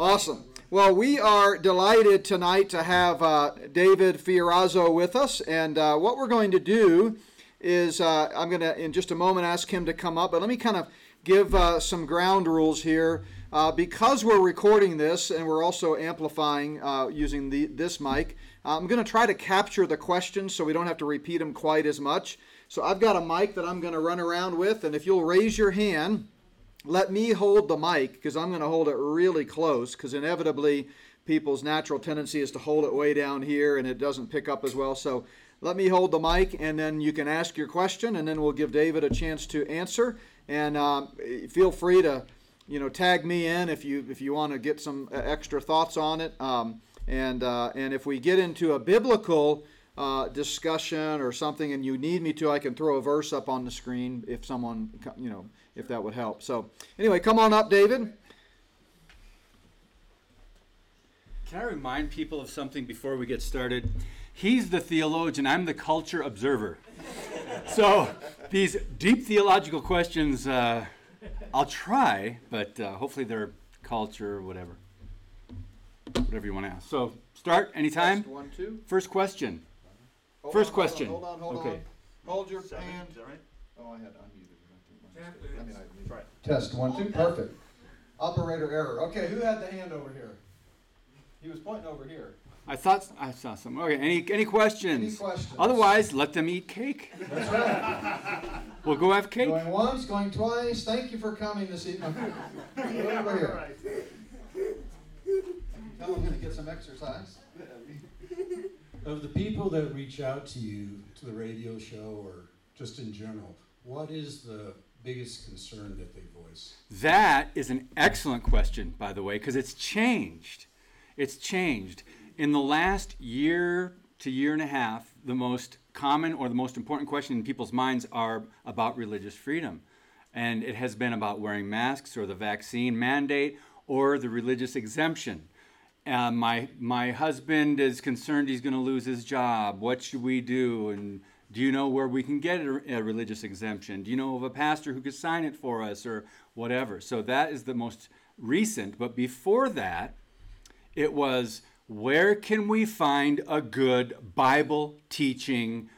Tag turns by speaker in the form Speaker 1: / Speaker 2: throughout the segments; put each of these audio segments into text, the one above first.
Speaker 1: Awesome. Well, we are delighted tonight to have uh, David Fiorazo with us, and uh, what we're going to do is uh, I'm going to, in just a moment, ask him to come up, but let me kind of give uh, some ground rules here. Uh, because we're recording this and we're also amplifying uh, using the, this mic, I'm going to try to capture the questions so we don't have to repeat them quite as much. So I've got a mic that I'm going to run around with, and if you'll raise your hand, let me hold the mic because I'm going to hold it really close because inevitably people's natural tendency is to hold it way down here and it doesn't pick up as well. So let me hold the mic and then you can ask your question and then we'll give David a chance to answer. And um, feel free to, you know, tag me in if you if you want to get some uh, extra thoughts on it. Um, and uh, and if we get into a biblical uh, discussion or something and you need me to, I can throw a verse up on the screen if someone, you know, if that would help. So, anyway, come on up, David.
Speaker 2: Can I remind people of something before we get started? He's the theologian, I'm the culture observer. so, these deep theological questions, uh, I'll try, but uh, hopefully they're culture whatever. Whatever you want to ask. So, start anytime.
Speaker 1: Test one, two.
Speaker 2: First question.
Speaker 1: Hold
Speaker 2: First
Speaker 1: on,
Speaker 2: question.
Speaker 1: Hold on, hold on.
Speaker 2: Okay.
Speaker 1: Hold, on. hold your
Speaker 3: Seven,
Speaker 1: hand.
Speaker 3: is that right?
Speaker 1: Oh, I had unmuted. I mean, I
Speaker 3: Try it.
Speaker 1: Test one, two. Perfect. Operator error. Okay, who had the hand over here? He was pointing over here.
Speaker 2: I thought I saw some. Okay, any, any questions?
Speaker 1: Any questions?
Speaker 2: Otherwise, let them eat cake.
Speaker 1: That's right.
Speaker 2: We'll go have cake.
Speaker 1: Going once, going twice. Thank you for coming this evening. over here. Tell him to get some exercise.
Speaker 4: Of the people that reach out to you to the radio show or just in general, what is the biggest concern that they voice?
Speaker 2: That is an excellent question, by the way, because it's changed. It's changed. In the last year to year and a half, the most common or the most important question in people's minds are about religious freedom. And it has been about wearing masks or the vaccine mandate or the religious exemption. Uh, my, my husband is concerned he's going to lose his job. What should we do? And do you know where we can get a, religious exemption? Do you know of a pastor who could sign it for us or whatever? So that is the most recent. But before that, it was where can we find a good Bible teaching,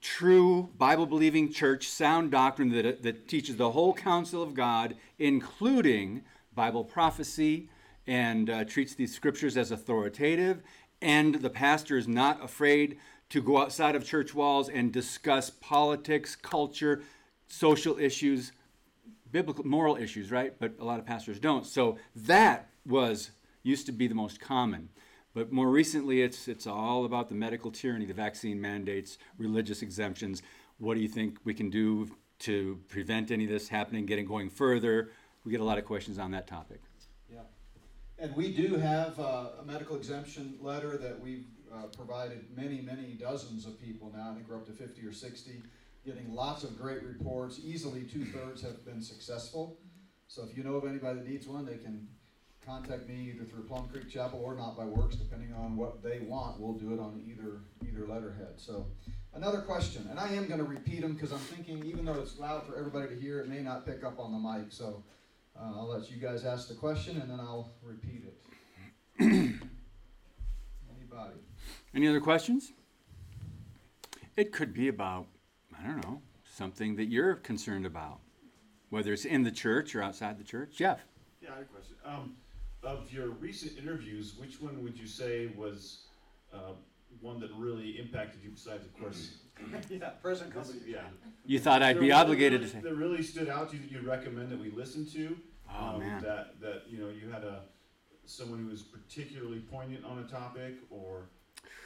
Speaker 2: true Bible believing church, sound doctrine that, that teaches the whole counsel of God, including Bible prophecy, and uh, treats these scriptures as authoritative, and the pastor is not afraid to go outside of church walls and discuss politics, culture, social issues, biblical moral issues, right? But a lot of pastors don't. So that was used to be the most common. But more recently, it's it's all about the medical tyranny, the vaccine mandates, religious exemptions. What do you think we can do to prevent any of this happening, getting going further? We get a lot of questions on that topic.
Speaker 1: Yeah. And we do have uh, a medical exemption letter that we've uh, provided many, many dozens of people now. I think we're up to 50 or 60, getting lots of great reports. Easily two thirds have been successful. So if you know of anybody that needs one, they can contact me either through Plum Creek Chapel or not by works, depending on what they want. We'll do it on either either letterhead. So another question, and I am going to repeat them because I'm thinking even though it's loud for everybody to hear, it may not pick up on the mic. So uh, I'll let you guys ask the question and then I'll repeat it. Anybody?
Speaker 2: Any other questions? It could be about, I don't know, something that you're concerned about, whether it's in the church or outside the church. Jeff.
Speaker 3: Yeah, I have a question. Um, of your recent interviews, which one would you say was uh, one that really impacted you? Besides, of course,
Speaker 1: yeah, present
Speaker 3: this- yeah.
Speaker 2: You thought I'd
Speaker 3: There
Speaker 2: be
Speaker 3: one that
Speaker 2: obligated to say.
Speaker 3: That really stood out to you that you'd recommend that we listen to.
Speaker 2: Oh,
Speaker 3: um,
Speaker 2: man.
Speaker 3: That that you know you had a someone who was particularly poignant on a topic or,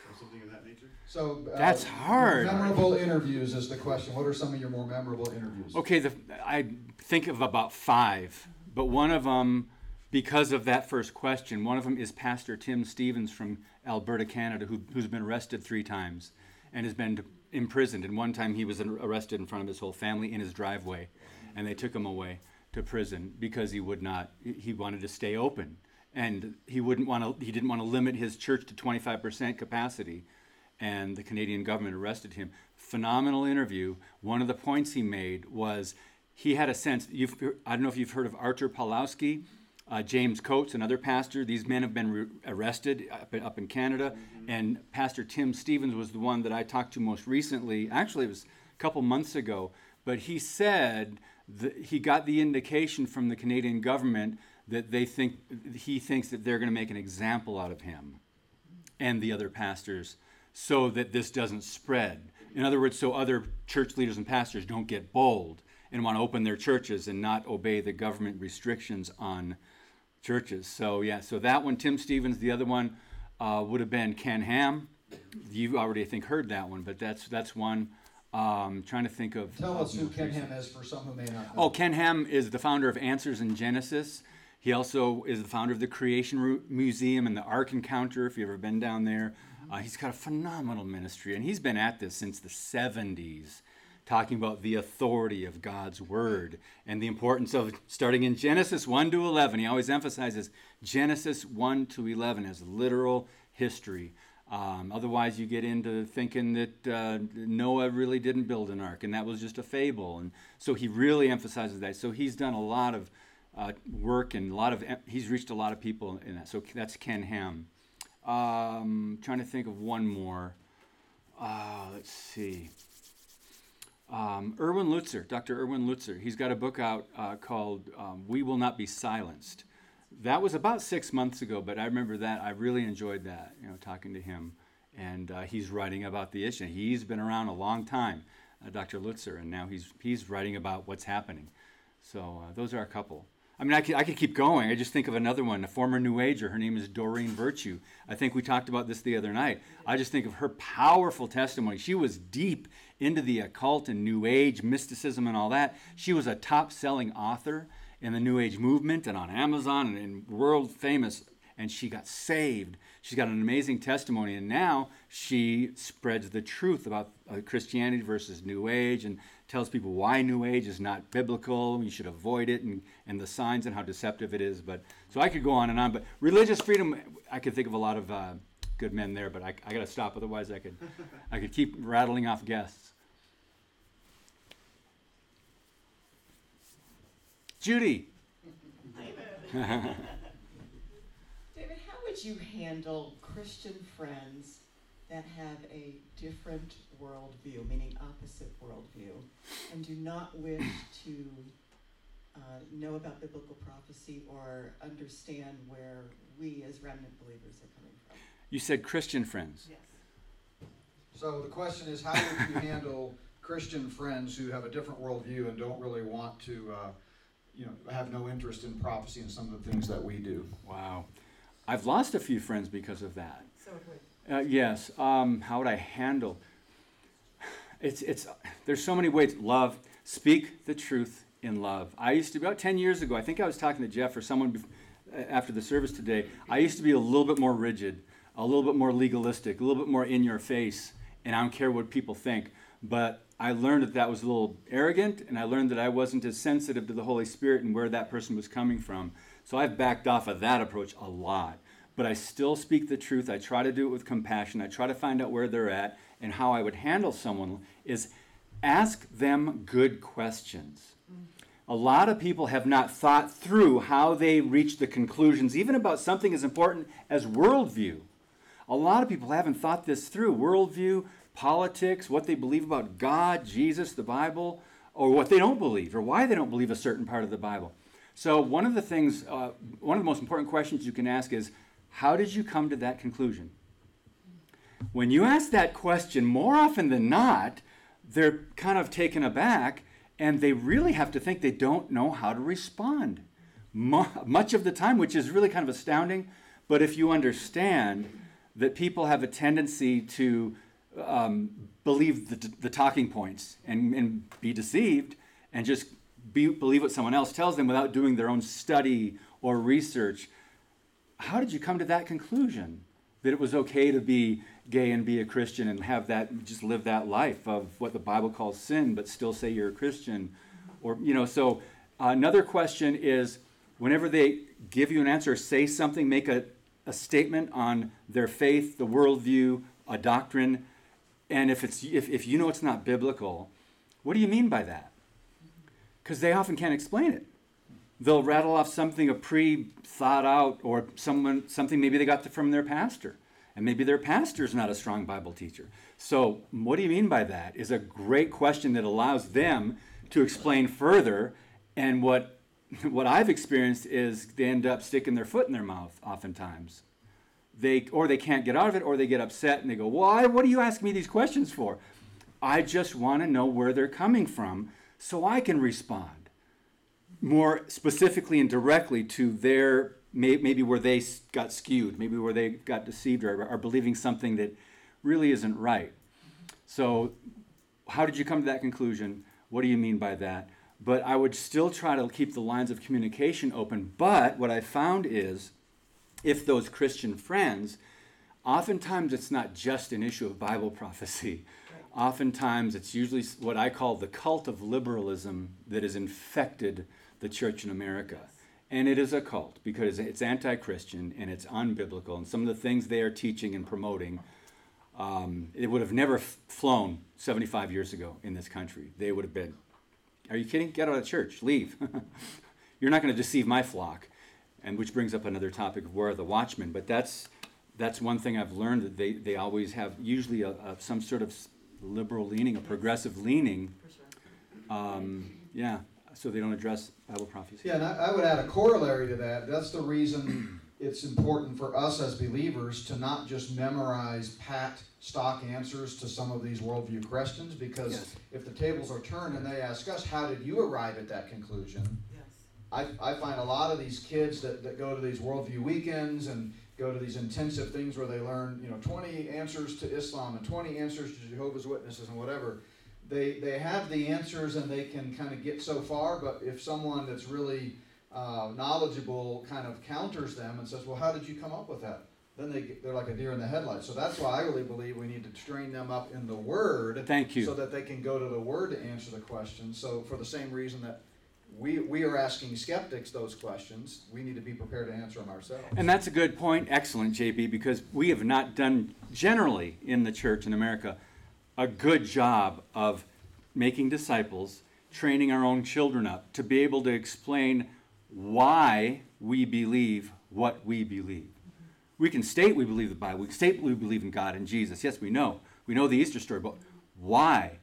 Speaker 3: or something of that nature.
Speaker 1: So uh,
Speaker 2: That's hard.
Speaker 1: Memorable interviews is the question. What are some of your more memorable interviews?
Speaker 2: Okay, the, I think of about five, but one of them, because of that first question, one of them is Pastor Tim Stephens from Alberta, Canada, who, who's been arrested three times and has been imprisoned. And one time he was arrested in front of his whole family in his driveway, and they took him away to prison because he would not, he wanted to stay open. And he wouldn't want to, he didn't want to limit his church to 25% capacity and the Canadian government arrested him. Phenomenal interview. One of the points he made was he had a sense. You've, I don't know if you've heard of Artur Pawlowski. uh, James Coates, another pastor. These men have been re- arrested up, in- up in Canada. And Pastor Tim Stephens was the one that I talked to most recently. Actually, it was a couple months ago. But he said that he got the indication from the Canadian government that they think he thinks that they're going to make an example out of him and the other pastors so that this doesn't spread. In other words, so other church leaders and pastors don't get bold and want to open their churches and not obey the government restrictions on churches. So, yeah, so that one, Tim Stephens, the other one uh, would have been Ken Ham. You already, I think, heard that one, but that's that's one. Um, trying to think of.
Speaker 1: Tell us who Ken. Ham is for some who may not know.
Speaker 2: Oh, Ken Ham is the founder of Answers in Genesis. He also is the founder of the Creation Museum and the Ark Encounter, if you've ever been down there. Uh, he's got a phenomenal ministry, and he's been at this since the 70s, talking about the authority of God's Word and the importance of starting in Genesis 1 to 11. He always emphasizes Genesis 1 to 11 as literal history. Um, otherwise, you get into thinking that uh, Noah really didn't build an ark, and that was just a fable. And so he really emphasizes that. So he's done a lot of uh, work and a lot of he's reached a lot of people in that. So that's Ken Ham. Um, trying to think of one more. Uh, let's see. Um, Erwin Lutzer, Dr. Erwin Lutzer. He's got a book out uh, called um, "We Will Not Be Silenced." That was about six months ago, but I remember that. I really enjoyed that. You know, talking to him, and uh, he's writing about the issue. He's been around a long time, uh, Dr. Lutzer, and now he's he's writing about what's happening. So uh, those are a couple. I mean, I could, I could keep going. I just think of another one, a former New Ager. Her name is Doreen Virtue. I think we talked about this the other night. I just think of her powerful testimony. She was deep into the occult and New Age, mysticism, and all that. She was a top selling author in the New Age movement and on Amazon and, world famous. And she got saved. She's got an amazing testimony. And now she spreads the truth about uh, Christianity versus New Age and tells people why New Age is not biblical. You should avoid it and, and the signs and how deceptive it is. But so I could go on and on. But religious freedom, I could think of a lot of uh, good men there. But I, I got to stop. Otherwise, I could I could keep rattling off guests. Judy.
Speaker 5: David, how would you handle Christian friends that have a different worldview, meaning opposite worldview, and do not wish to uh, know about biblical prophecy or understand where we as remnant believers are coming from?
Speaker 2: You said Christian friends.
Speaker 5: Yes.
Speaker 1: So the question is, how would you handle Christian friends who have a different worldview and don't really want to, uh, you know, have no interest in prophecy and some of the things that we do?
Speaker 2: Wow. I've lost a few friends because of that.
Speaker 5: So it would.
Speaker 2: Uh, yes. Um, how would I handle? It's it's. There's so many ways. Love. Speak the truth in love. I used to about ten years ago. I think I was talking to Jeff or someone bef- uh, after the service today. I used to be a little bit more rigid, a little bit more legalistic, a little bit more in your face, and I don't care what people think. But I learned that that was a little arrogant, and I learned that I wasn't as sensitive to the Holy Spirit and where that person was coming from. So I've backed off of that approach a lot but I still speak the truth. I try to do it with compassion. I try to find out where they're at and how I would handle someone is ask them good questions. A lot of people have not thought through how they reach the conclusions, even about something as important as worldview. A lot of people haven't thought this through worldview, politics, what they believe about God, Jesus, the Bible, or what they don't believe, or why they don't believe a certain part of the Bible. So, one of the things, uh, one of the most important questions you can ask is, how did you come to that conclusion? When you ask that question, more often than not, they're kind of taken aback and they really have to think they don't know how to respond. Much of the time, which is really kind of astounding, but if you understand that people have a tendency to um, believe the, the talking points and, and be deceived and just be, believe what someone else tells them without doing their own study or research, how did you come to that conclusion that it was okay to be gay and be a Christian and have that just live that life of what the Bible calls sin, but still say you're a Christian, or you know? So another question is, whenever they give you an answer, say something, make a, a statement on their faith, the worldview, a doctrine, and if it's if, if you know it's not biblical, what do you mean by that? Because they often can't explain it they'll rattle off something a pre thought out or someone something maybe they got from their pastor. And maybe their pastor's not a strong bible teacher. So what do you mean by that is a great question that allows them to explain further. And what what i've experienced is they end up sticking their foot in their mouth oftentimes. They or they can't get out of it or they get upset and they go why what are you asking me these questions for? I just want to know where they're coming from so i can respond more specifically and directly to their maybe where they got skewed, maybe where they got deceived or are believing something that really isn't right. So, how did you come to that conclusion? What do you mean by that? But I would still try to keep the lines of communication open. But what I found is if those Christian friends, oftentimes it's not just an issue of Bible prophecy. Oftentimes it's usually what I call the cult of liberalism that is infected the church in America. And it is a cult because it's anti Christian and it's unbiblical. And some of the things they are teaching and promoting, um, it would have never f- flown 75 years ago in this country. They would have been, are you kidding? Get out of church, leave. You're not going to deceive my flock. And which brings up another topic of where are the watchmen. But that's, that's one thing I've learned that they, they always have usually a, a, some sort of liberal leaning, a progressive leaning. Um, yeah, so they don't address Bible prophecy.
Speaker 1: Yeah, and I, I would add a corollary to that. That's the reason it's important for us as believers to not just memorize pat stock answers to some of these worldview questions, because
Speaker 2: Yes.
Speaker 1: if the tables are turned and they ask us, how did you arrive at that conclusion? I, I find a lot of these kids that, that go to these worldview weekends and go to these intensive things where they learn, you know, 20 answers to Islam and 20 answers to Jehovah's Witnesses and whatever. They, they have the answers and they can kind of get so far, but if someone that's really uh, knowledgeable kind of counters them and says, well, how did you come up with that? Then they, get- they're like a deer in the headlights. So that's why I really believe we need to train them up in the Word
Speaker 2: Thank you.
Speaker 1: so that they can go to the Word to answer the question. So for the same reason that we, we are asking skeptics those questions, we need to be prepared to answer them ourselves.
Speaker 2: And that's a good point. Excellent, JB, because we have not done generally in the church in America a good job of making disciples, training our own children up to be able to explain why we believe what we believe. We can state we believe the Bible, we can state we believe in God and Jesus. Yes, we know. We know the Easter story, but why?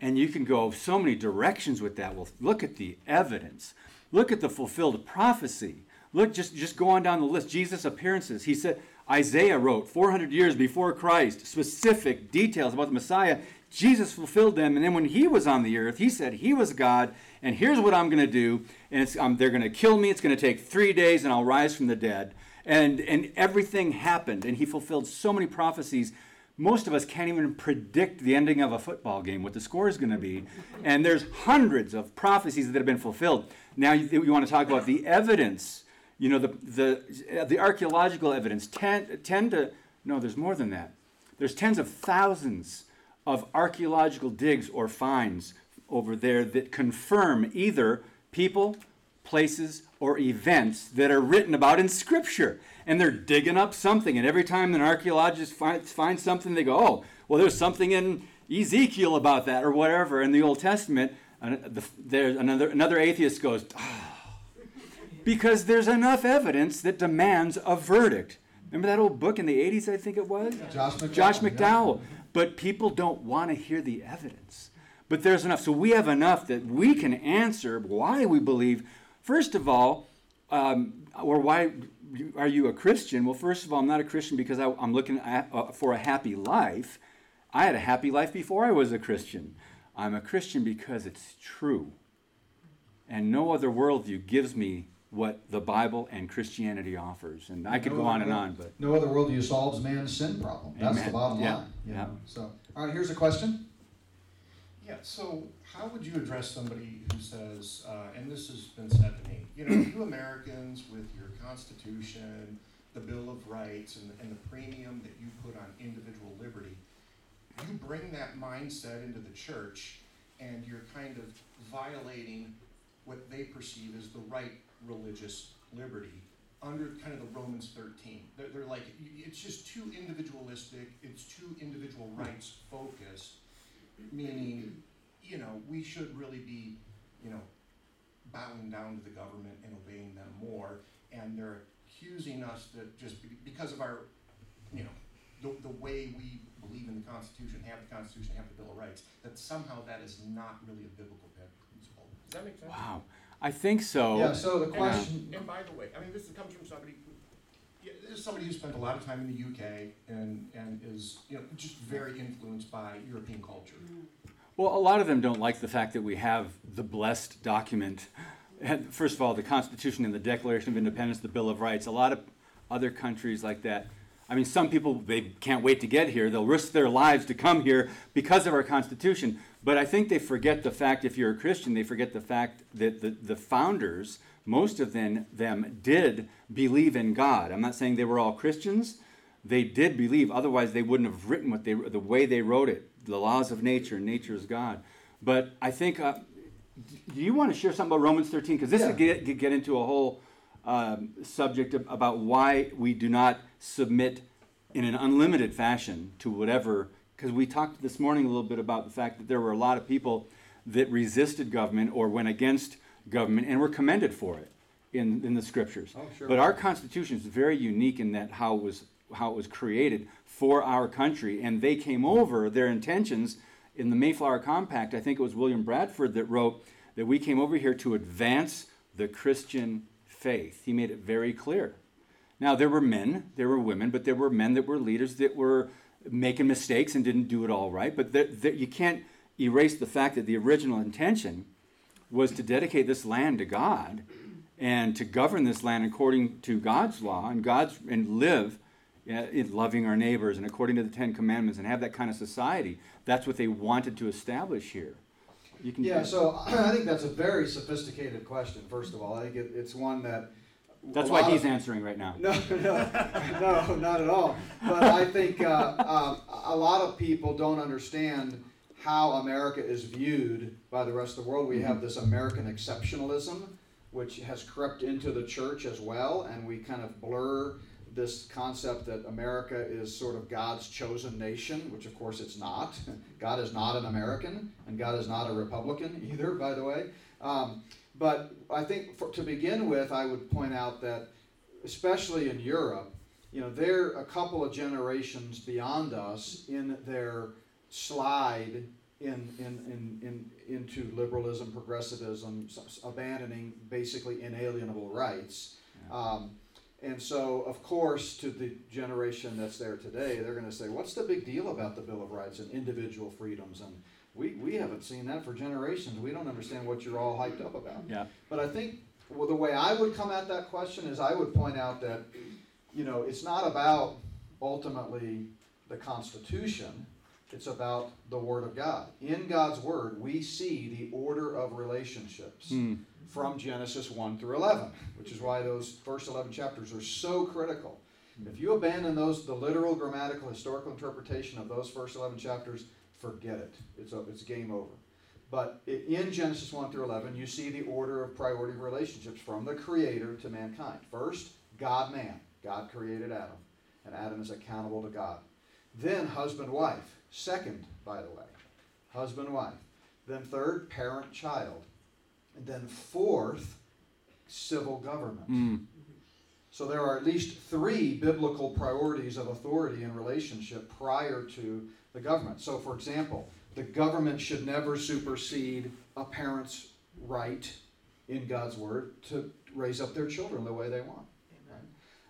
Speaker 2: And you can go so many directions with that. Well, look at the evidence. Look at the fulfilled prophecy. Look, just, just go on down the list. Jesus' appearances. He said, Isaiah wrote 400 years before Christ, specific details about the Messiah. Jesus fulfilled them. And then when he was on the earth, he said he was God, and here's what I'm going to do. And um, they're going to kill me. It's going to take three days, and I'll rise from the dead. And, and everything happened. And he fulfilled so many prophecies most of us can't even predict the ending of a football game, what the score is going to be. And there's hundreds of prophecies that have been fulfilled. Now you, you want to talk about the evidence, you know, the, the, the archaeological evidence. Ten, 10 to, no, there's more than that. There's tens of thousands of archaeological digs or finds over there that confirm either people, places, or events that are written about in Scripture. And they're digging up something. And every time an archaeologist finds, finds something, they go, oh, well, there's something in Ezekiel about that or whatever in the Old Testament. And the, there's another, another atheist goes, ah, because there's enough evidence that demands a verdict. Remember that old book in the 80s, I think it was?
Speaker 1: Josh McDowell.
Speaker 2: Josh
Speaker 1: yeah.
Speaker 2: But people don't want to hear the evidence. But there's enough. So we have enough that we can answer why we believe. First of all, um, or why are you a Christian? Well, first of all, I'm not a Christian because I, I'm looking at, uh, for a happy life. I had a happy life before I was a Christian. I'm a Christian because it's true. And no other worldview gives me what the Bible and Christianity offers. And I could
Speaker 1: No
Speaker 2: go on
Speaker 1: other
Speaker 2: and
Speaker 1: world-
Speaker 2: on, but
Speaker 1: No other worldview solves man's sin problem. That's the bottom
Speaker 2: Yeah,
Speaker 1: line. you
Speaker 2: yeah.
Speaker 1: know. So, all right, here's a question.
Speaker 6: Yeah, so how would you address somebody who says, uh, and this has been said to me, you know, you Americans with your Constitution, the Bill of Rights, and, and the premium that you put on individual liberty, you bring that mindset into the church and you're kind of violating what they perceive as the right religious liberty under kind of the Romans 13. They're, they're like, it's just too individualistic, it's too individual hmm. rights focused meaning, you know, we should really be, you know, bowing down to the government and obeying them more, and they're accusing us that just because of our, you know, the, the way we believe in the Constitution, have the Constitution, have the Bill of Rights, that somehow that is not really a biblical principle. Does that make sense?
Speaker 2: Wow. I think so.
Speaker 1: Yeah, so the question,
Speaker 6: And by the way, I mean, this comes from somebody, who- yeah, this is somebody who spent a lot of time in the UK and, and is, you know, just very influenced by European culture. Mm.
Speaker 2: Well, a lot of them don't like the fact that we have the blessed document. And First of all, the Constitution and the Declaration of Independence, the Bill of Rights. A lot of other countries like that. I mean, some people they can't wait to get here. They'll risk their lives to come here because of our Constitution. But I think they forget the fact. If you're a Christian, they forget the fact that the, the founders, most of them, them did believe in God. I'm not saying they were all Christians. They did believe. Otherwise, they wouldn't have written what they the way they wrote it. The laws of nature. Nature is God. But I think. Uh, do you want to share something about Romans 13? Because this
Speaker 1: Yeah.
Speaker 2: get, get get into a whole um, subject about why we do not submit in an unlimited fashion to whatever. Because we talked this morning a little bit about the fact that there were a lot of people that resisted government or went against government and were commended for it in, in the scriptures.
Speaker 1: Oh, sure.
Speaker 2: But our Constitution is very unique in that how it was how it was created for our country, and they came over their intentions in the Mayflower Compact. I think it was William Bradford that wrote that we came over here to advance the Christian faith. He made it very clear. Now there were men, there were women, but there were men that were leaders that were making mistakes and didn't do it all right. But there, there, you can't erase the fact that the original intention was to dedicate this land to God and to govern this land according to God's law and God's and live in loving our neighbors and according to the Ten Commandments and have that kind of society. That's what they wanted to establish here. You can
Speaker 1: yeah, so I think that's a very sophisticated question, first of all. I think it, it's one that.
Speaker 2: That's why he's
Speaker 1: of-
Speaker 2: answering right now.
Speaker 1: No, no, no, not at all. But I think uh, um, a lot of people don't understand how America is viewed by the rest of the world. We have this American exceptionalism, which has crept into the church as well, and we kind of blur this concept that America is sort of God's chosen nation, which of course it's not. God is not an American, and God is not a Republican either, by the way. Um, but I think for, to begin with, I would point out that especially in Europe, you know, they're a couple of generations beyond us in their slide in, in, in, in, into liberalism, progressivism, abandoning basically inalienable rights. Um, and so, of course, to the generation that's there today, they're going to say, what's the big deal about the Bill of Rights and individual freedoms? And we, we haven't seen that for generations. We don't understand what you're all hyped up about.
Speaker 2: Yeah.
Speaker 1: But I think well, the way I would come at that question is I would point out that, you know, it's not about ultimately the Constitution. It's about the Word of God. In God's Word, we see the order of relationships
Speaker 2: Hmm.
Speaker 1: From Genesis 1 through 11, which is why those first 11 chapters are so critical. Hmm. If you abandon those, the literal, grammatical, historical interpretation of those first 11 chapters, forget it. It's, a, it's game over. But in Genesis 1 through 11, you see the order of priority of relationships from the Creator to mankind. First, God man. God created Adam, and Adam is accountable to God. Then, husband wife. Second, by the way, husband wife. Then, third, parent child. And then, fourth, civil government.
Speaker 2: Hmm.
Speaker 1: So there are at least three biblical priorities of authority and relationship prior to the government. So, for example, the government should never supersede a parent's right in God's word to raise up their children the way they want. Right?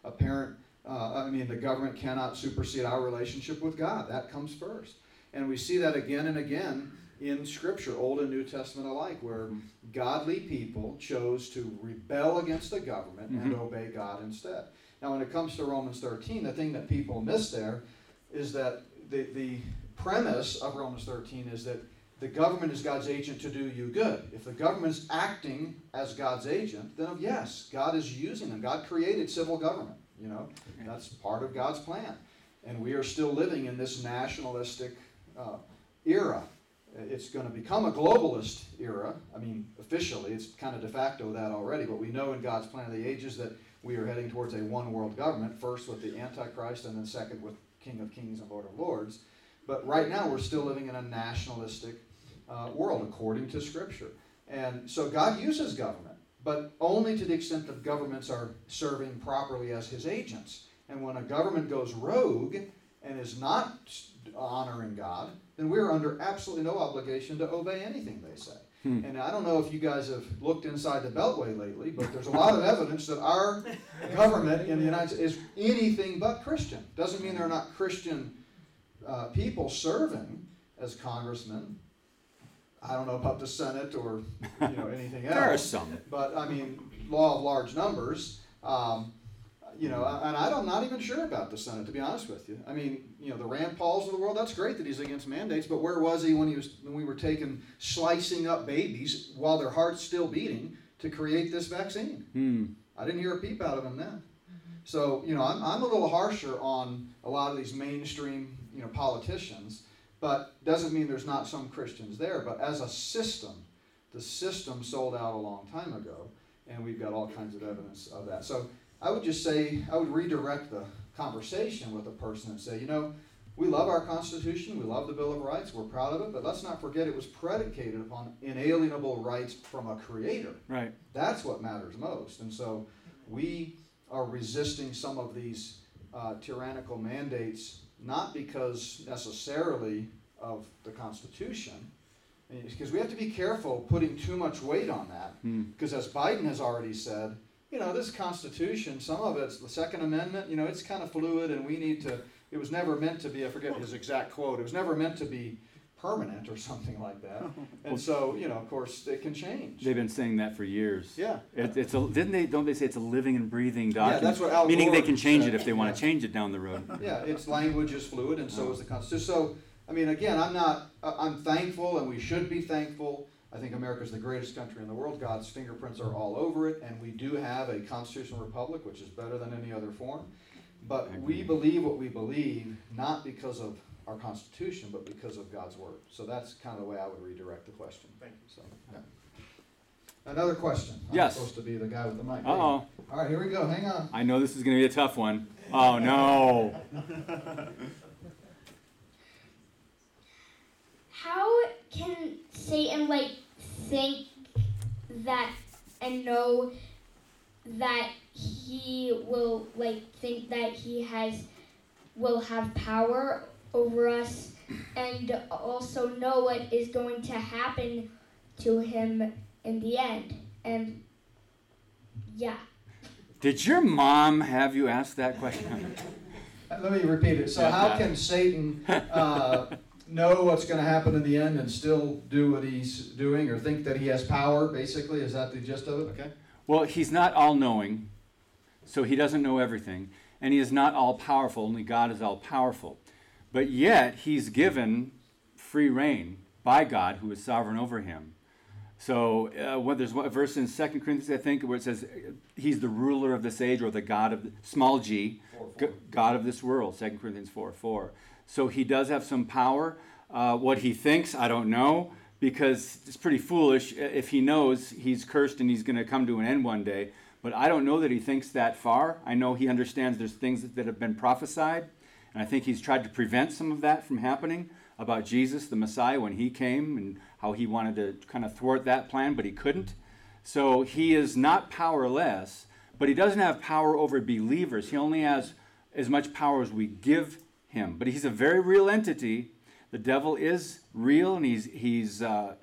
Speaker 1: A parent, uh, I mean, the government cannot supersede our relationship with God. That comes first. And we see that again and again in Scripture, Old and New Testament alike, where godly people chose to rebel against the government and
Speaker 2: Mhm.
Speaker 1: obey God instead. Now, when it comes to Romans 13, the thing that people miss there is that the, the premise of Romans 13 is that the government is God's agent to do you good. If the government is acting as God's agent, then yes, God is using them. God created civil government. You know, that's part of God's plan. And we are still living in this nationalistic uh, era. It's going to become a globalist era. I mean, officially, it's kind of de facto that already, but we know in God's plan of the ages that we are heading towards a one world government, first with the Antichrist and then second with King of Kings and Lord of Lords. But right now, we're still living in a nationalistic uh, world, according to Scripture. And so God uses government, but only to the extent that governments are serving properly as his agents. And when a government goes rogue and is not honoring God, then we're under absolutely no obligation to obey anything they say.
Speaker 2: Hmm.
Speaker 1: And I don't know if you guys have looked inside the Beltway lately, but there's a lot of evidence that our government in the United States is anything but Christian. Doesn't mean they're not Christian uh, people serving as congressmen. I don't know about the Senate or you know anything else.
Speaker 2: There are some.
Speaker 1: But I mean, law of large numbers. Um, you know, and I'm not not even sure about the Senate to be honest with you. I mean, you know, the Rand Pauls of the world. That's great that he's against mandates, but where was he when he was when we were taking slicing up babies while their hearts still beating to create this vaccine?
Speaker 2: Hmm.
Speaker 1: I didn't hear a peep out of him then. So you know, I'm, I'm a little harsher on a lot of these mainstream you know politicians, but doesn't mean there's not some Christians there. But as a system, the system sold out a long time ago, and we've got all kinds of evidence of that. So I would just say I would redirect the conversation with a person and say, you know, we love our Constitution, we love the Bill of Rights, we're proud of it, but let's not forget it was predicated upon inalienable rights from a creator.
Speaker 2: Right.
Speaker 1: That's what matters most. And so we are resisting some of these uh, tyrannical mandates, not because necessarily of the Constitution, because we have to be careful putting too much weight on that.
Speaker 2: Hmm.
Speaker 1: Because as Biden has already said, you know, this Constitution, some of it's the Second Amendment, you know, it's kind of fluid and we need to, it was never meant to be, I forget his exact quote, it was never meant to be permanent or something like that. And so, you know, of course, it can change.
Speaker 2: They've been saying that for years.
Speaker 1: Yeah.
Speaker 2: It, it's a didn't they? Don't they say it's a living and breathing document?
Speaker 1: Yeah, that's what Al
Speaker 2: Meaning they can change
Speaker 1: said.
Speaker 2: it if they want to change it down the road.
Speaker 1: Yeah, its language is fluid, and so is the oh. Constitution. So, I mean, again, I'm not. I'm thankful, and we should be thankful. I think America's the greatest country in the world. God's fingerprints are all over it, and we do have a constitutional republic, which is better than any other form. But we believe what we believe, not because of our Constitution, but because of God's word. So that's kind of the way I would redirect the question.
Speaker 6: Thank you.
Speaker 1: So, yeah. Another question. I'm
Speaker 2: Yes.
Speaker 1: supposed to be the guy with the mic.
Speaker 2: Uh oh.
Speaker 1: All right, here we go. Hang on.
Speaker 2: I know this is going to be a tough one. Oh no.
Speaker 7: How can Satan like think that and know that he will like think that he has will have power over us and also know what is going to happen to him in the end and yeah
Speaker 2: Did your mom have you ask that question?
Speaker 1: Let me repeat it. So,
Speaker 2: Yeah,
Speaker 1: how
Speaker 2: yeah.
Speaker 1: can Satan uh, know what's going to happen in the end and still do what he's doing, or think that he has power? Basically, is that the gist of it? Okay.
Speaker 2: Well, he's not all knowing, so he doesn't know everything. And he is not all powerful, only God is all powerful. But yet, he's given free rein by God, who is sovereign over him. So, uh, what, there's one verse in 2 Corinthians, I think, where it says, He's the ruler of this age, or the God of, the, small g, G- God of this world, 2 Corinthians 4 4. So, he does have some power. Uh, what he thinks, I don't know, because it's pretty foolish if he knows he's cursed and he's going to come to an end one day. But I don't know that he thinks that far. I know he understands there's things that, that have been prophesied, and I think he's tried to prevent some of that from happening about Jesus, the Messiah, when he came and how he wanted to kind of thwart that plan, but he couldn't. So he is not powerless, but he doesn't have power over believers. He only has as much power as we give him. But he's a very real entity. The devil is real, and he's he's uh,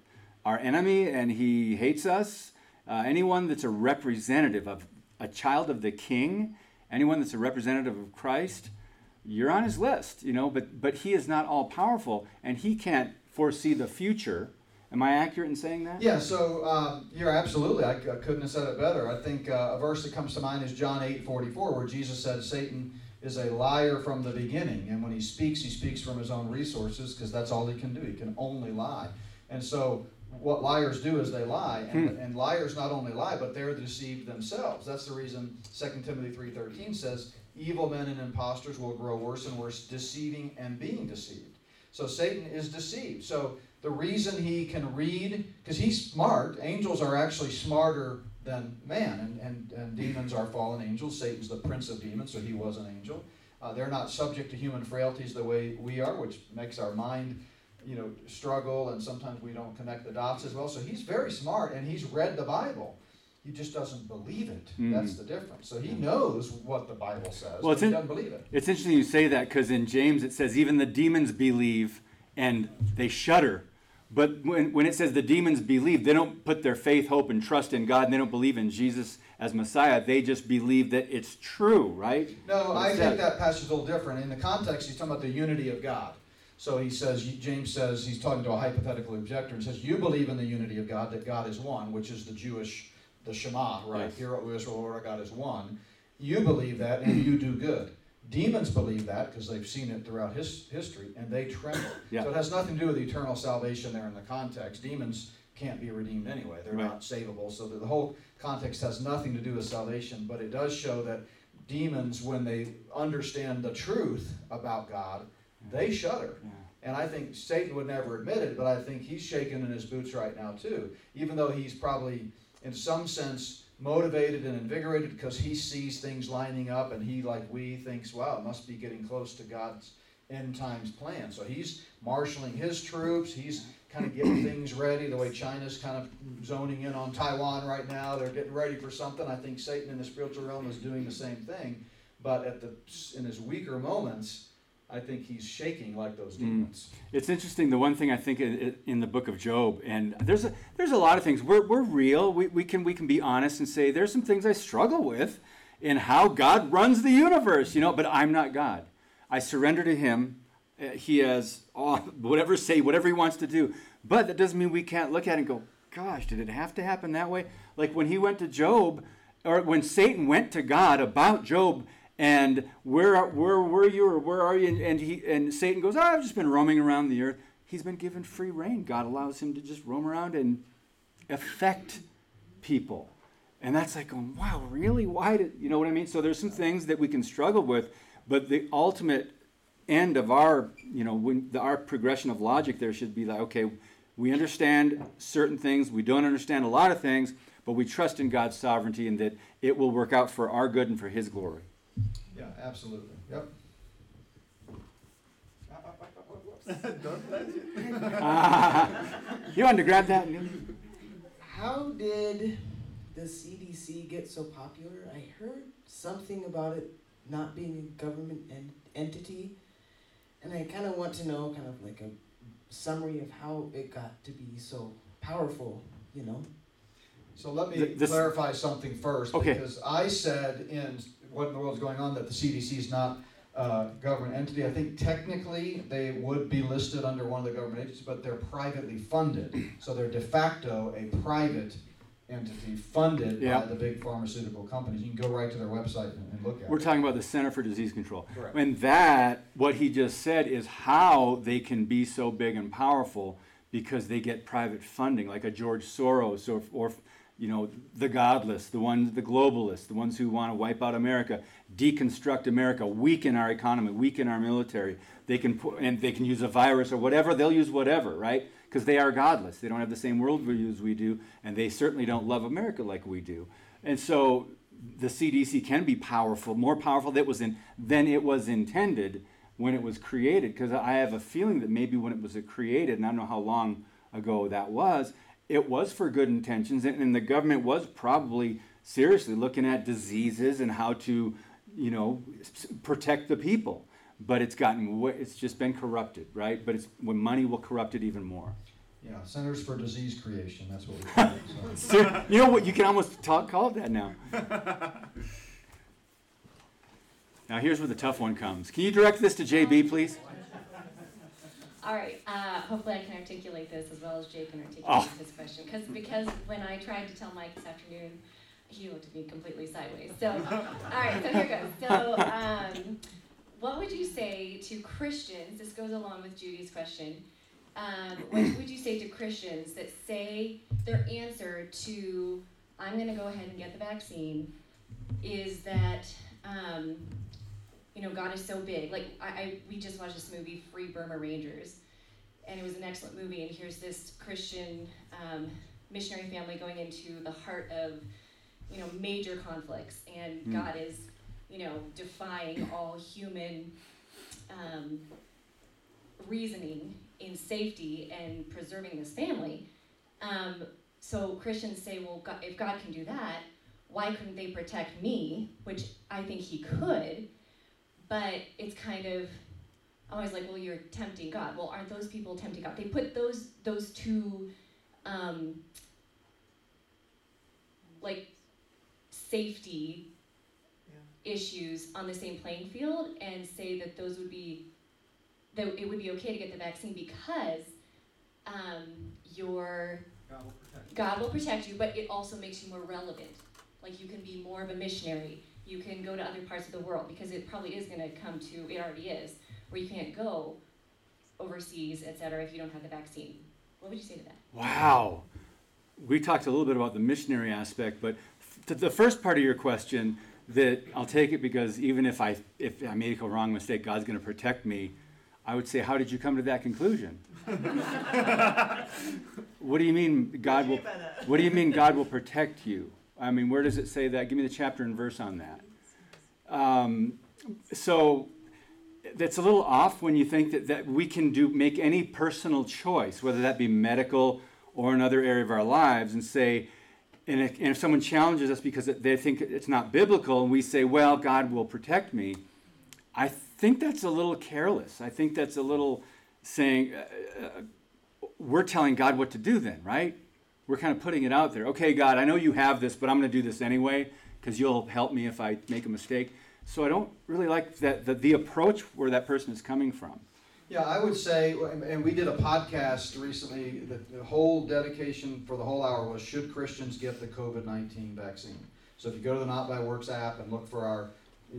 Speaker 2: our enemy, and he hates us. Uh, anyone that's a representative of a child of the King, anyone that's a representative of Christ, you're on his list, you know. But but he is not all powerful, and he can't foresee the future. Am I accurate in saying that?
Speaker 1: Yeah. So um, you're absolutely. I, I couldn't have said it better. I think uh, a verse that comes to mind is John eight forty four, where Jesus said, "Satan is a liar from the beginning, and when he speaks, he speaks from his own resources, because that's all he can do. He can only lie." And so what liars do is they lie, and, hmm. and liars not only lie, but they're deceived themselves. That's the reason 2 Timothy 3.13 says, evil men and impostors will grow worse and worse, deceiving and being deceived. So Satan is deceived. So the reason he can read, because he's smart, angels are actually smarter than man, and, and, and demons are fallen angels. Satan's the prince of demons, so he was an angel. Uh, they're not subject to human frailties the way we are, which makes our mind you know, struggle and sometimes we don't connect the dots as well. So he's very smart and he's read the Bible. He just doesn't believe it. That's the difference. So he knows what the Bible says,
Speaker 2: Well, it's
Speaker 1: he
Speaker 2: in-
Speaker 1: doesn't believe it.
Speaker 2: It's interesting you say that because in James it says even the demons believe and they shudder. But when, when it says the demons believe, they don't put their faith, hope, and trust in God and they don't believe in Jesus as Messiah. They just believe that it's true, right?
Speaker 1: No, I think that passage is a little different. In the context, he's talking about the unity of God. So he says, James says, he's talking to a hypothetical objector and says, You believe in the unity of God, that God is one, which is the Jewish, the Shema, right?
Speaker 2: Yes.
Speaker 1: Hear, O Israel, Lord God is one. You believe that and you do good. Demons believe that because they've seen it throughout his history and they tremble.
Speaker 2: Yeah.
Speaker 1: So it has nothing to do with eternal salvation there in the context. Demons can't be redeemed anyway, they're
Speaker 2: Right.
Speaker 1: not savable. So the, whole context has nothing to do with salvation, but it does show that demons, when they understand the truth about God, they shudder.
Speaker 2: Yeah.
Speaker 1: And I think Satan would never admit it, but I think he's shaking in his boots right now too. Even though he's probably, in some sense, motivated and invigorated because he sees things lining up and he, like we, thinks, wow, it must be getting close to God's end times plan. So he's marshaling his troops. He's kind of getting things ready. The way China's kind of zoning in on Taiwan right now, they're getting ready for something. I think Satan in the spiritual realm is doing the same thing, but at the in his weaker moments, I think he's shaking like those demons.
Speaker 2: It's interesting. The one thing I think in, in the book of Job, and there's a there's a lot of things. We're, we're real. We, we can we can be honest and say there's some things I struggle with in how God runs the universe. You know, but I'm not God. I surrender to Him. Uh, He has all, whatever say whatever He wants to do. But that doesn't mean we can't look at it and go, "Gosh, did it have to happen that way?" Like when he went to Job, or when Satan went to God about Job and where where were you or where are you? And, and he and Satan goes oh, I've just been roaming around the earth. He's been given free rein. God allows him to just roam around and affect people. And that's like going wow really? Why did you know what I mean? So there's some things that we can struggle with but the ultimate end of our you know when the, our progression of logic there should be like okay we understand certain things we don't understand a lot of things but we trust in God's sovereignty and that it will work out for our good and for his glory
Speaker 1: Yeah, absolutely. Yep.
Speaker 2: you wanted to grab that?
Speaker 8: How did the CDC get so popular? I heard something about it not being a government en- entity, and I kind of want to know, kind of like a summary of how it got to be so powerful. You know.
Speaker 1: So let me
Speaker 2: Th- this-
Speaker 1: clarify something first,
Speaker 2: Okay.
Speaker 1: because I said in what in the world is going on that the CDC is not a government entity. I think technically they would be listed under one of the government agencies, but they're privately funded. So they're de facto a private entity funded
Speaker 2: Yeah.
Speaker 1: by the big pharmaceutical companies. You can go right to their website and, and look at
Speaker 2: We're
Speaker 1: it.
Speaker 2: talking about the Center for Disease Control.
Speaker 1: Correct.
Speaker 2: And that, what he just said, is how they can be so big and powerful because they get private funding, like a George Soros or, or you know, the godless, the ones, the globalists, the ones who want to wipe out America, deconstruct America, weaken our economy, weaken our military. They can put, and they can use a virus or whatever. They'll use whatever, right? Because they are godless. They don't have the same worldview as we do, and they certainly don't love America like we do. And so the CDC can be powerful, more powerful that was in, than it was intended when it was created. Because I have a feeling that maybe when it was created, and I don't know how long ago that was, it was for good intentions, and, and the government was probably seriously looking at diseases and how to, you know, s- protect the people. But it's gotten, it's just been corrupted, right? But it's when money will corrupt it even more.
Speaker 1: Yeah, Centers for Disease Creation. That's what we call it. So.
Speaker 2: You know what? You can almost talk, call it that now. Now here's where the tough one comes. Can you direct this to JB, please?
Speaker 9: All right. Uh, hopefully, I can articulate this as well as Jake can articulate
Speaker 2: Oh.
Speaker 9: his question. Cause, because when I tried to tell Mike this afternoon, he looked at me completely sideways. So, all right. So here goes. So, um, what would you say to Christians? This goes along with Judy's question. Um, what would you say to Christians that say their answer to "I'm going to go ahead and get the vaccine" is that um, you know, God is so big. Like I, I we just watched this movie, Free Burma Rangers, and it was an excellent movie. And here's this Christian um, missionary family going into the heart of, you know, major conflicts, and
Speaker 2: Hmm.
Speaker 9: God is, you know, defying all human um, reasoning. in safety and preserving this family. Um, so Christians say, well, God, if God can do that, why couldn't they protect me? Which I think He could, but it's kind of always like, well, you're tempting God. Well, aren't those people tempting God? They put those those two, um, like, safety issues on the same playing field and say that those would be that it would be okay to get the vaccine because um, your
Speaker 4: God will
Speaker 9: God will protect you, but it also makes you more relevant. Like you can be more of a missionary. You can go to other parts of the world because it probably is going to come to it already is where you can't go overseas, et cetera, if you don't have the vaccine. What would you say to that?
Speaker 2: Wow. We talked a little bit about the missionary aspect, but f- the first part of your question, that I'll take it because even if I if I make a wrong mistake, God's going to protect me. I would say, how did you come to that conclusion? what do you mean God will? What do you mean God will protect you? I mean, where does it say that? Give me the chapter and verse on that. Um, so that's a little off when you think that, that we can do make any personal choice, whether that be medical or another area of our lives, and say, and if, and if someone challenges us because they think it's not biblical, and we say, well, God will protect me, I think that's a little careless. I think that's a little saying, uh, uh, we're telling God what to do then, right? We're kind of putting it out there. Okay, God, I know you have this, but I'm going to do this anyway because you'll help me if I make a mistake. So I don't really like that the, the approach where that person is coming from.
Speaker 1: Yeah, I would say, and we did a podcast recently, the whole dedication for the whole hour was should Christians get the COVID 19 vaccine? So if you go to the Not by Works app and look for our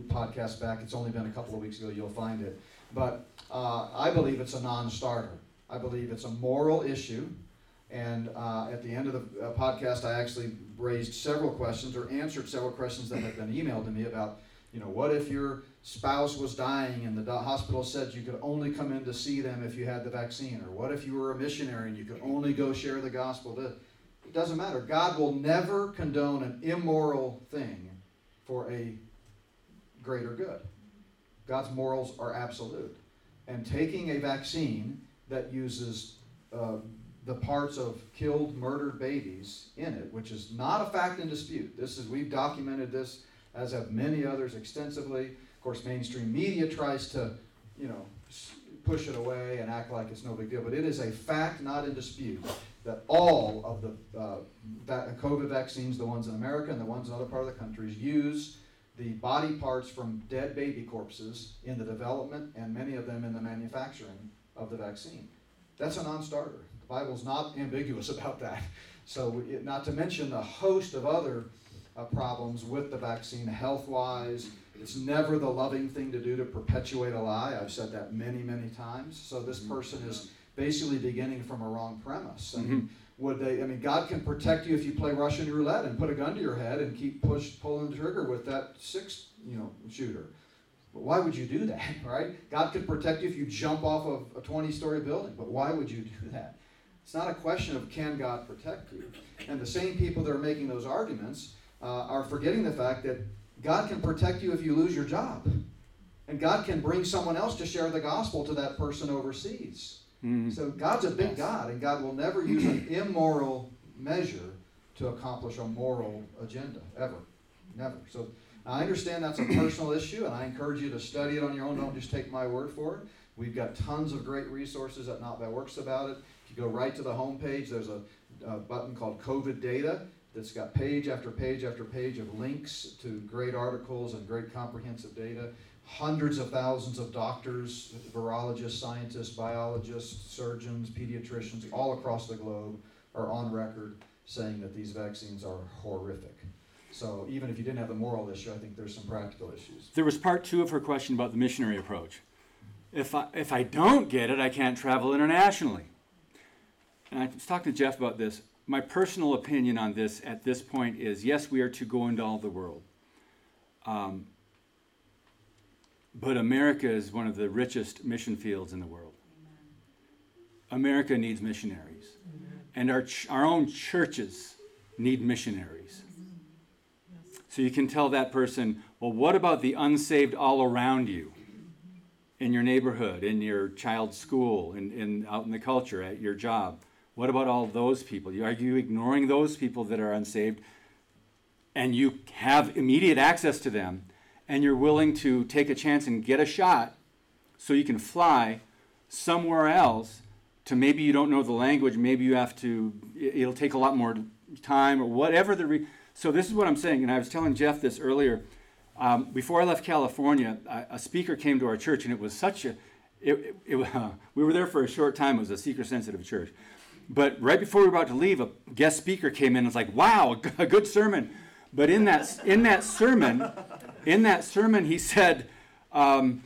Speaker 1: podcast back, it's only been a couple of weeks ago, you'll find it. But uh, I believe it's a non starter. I believe it's a moral issue. And uh, at the end of the uh, podcast, I actually raised several questions or answered several questions that had been emailed to me about, you know, what if your spouse was dying and the hospital said you could only come in to see them if you had the vaccine? Or what if you were a missionary and you could only go share the gospel? It doesn't matter. God will never condone an immoral thing for a greater good. God's morals are absolute. And taking a vaccine that uses uh, the parts of killed, murdered babies in it, which is not a fact in dispute. This is we've documented this, as have many others extensively. Of course, mainstream media tries to, you know, push it away and act like it's no big deal, but it is a fact not in dispute that all of the uh, COVID vaccines, the ones in America and the ones in other part of the countries, use the body parts from dead baby corpses in the development and many of them in the manufacturing of the vaccine. That's a non-starter. The Bible's not ambiguous about that. So, it, not to mention a host of other uh, problems with the vaccine, health-wise. It's never the loving thing to do to perpetuate a lie. I've said that many, many times. So this person is basically beginning from a wrong premise. I mean,
Speaker 2: Mhm.
Speaker 1: would they? I mean, God can protect you if you play Russian roulette and put a gun to your head and keep push pulling the trigger with that six, you know, shooter. But why would you do that, right? God could protect you if you jump off of a 20-story building. But why would you do that? It's not a question of can God protect you. And the same people that are making those arguments uh, are forgetting the fact that God can protect you if you lose your job. And God can bring someone else to share the gospel to that person overseas.
Speaker 2: Mhm.
Speaker 1: So God's a big God, and God will never use an immoral measure to accomplish a moral agenda, ever. Never. So I understand that's a personal issue, and I encourage you to study it on your own. Don't just take my word for it. We've got tons of great resources at Not by Works about it. If you go right to the homepage, there's a, a button called COVID Data that's got page after page after page of links to great articles and great comprehensive data. Hundreds of thousands of doctors, virologists, scientists, biologists, surgeons, pediatricians all across the globe are on record saying that these vaccines are horrific. So even if you didn't have the moral issue, I think there's some practical issues.
Speaker 2: There was part two of her question about the missionary approach. If I, if I don't get it, I can't travel internationally. And I was talking to Jeff about this. My personal opinion on this at this point is yes, we are to go into all the world. Um, but America is one of the richest mission fields in the world. America needs missionaries. And our, ch- our own churches need missionaries. So you can tell that person, well, what about the unsaved all around you? in your neighborhood, in your child's school, in, in out in the culture, at your job? What about all those people? Are you ignoring those people that are unsaved and you have immediate access to them and you're willing to take a chance and get a shot so you can fly somewhere else to maybe you don't know the language, maybe you have to, it'll take a lot more time or whatever the re- so this is what I'm saying, and I was telling Jeff this earlier. Um, before I left California, a, a speaker came to our church, and it was such a, it, it, it, uh, we were there for a short time. It was a seeker-sensitive church, but right before we were about to leave, a guest speaker came in and was like, "Wow, a good sermon." But in that in that sermon, in that sermon, he said. Um,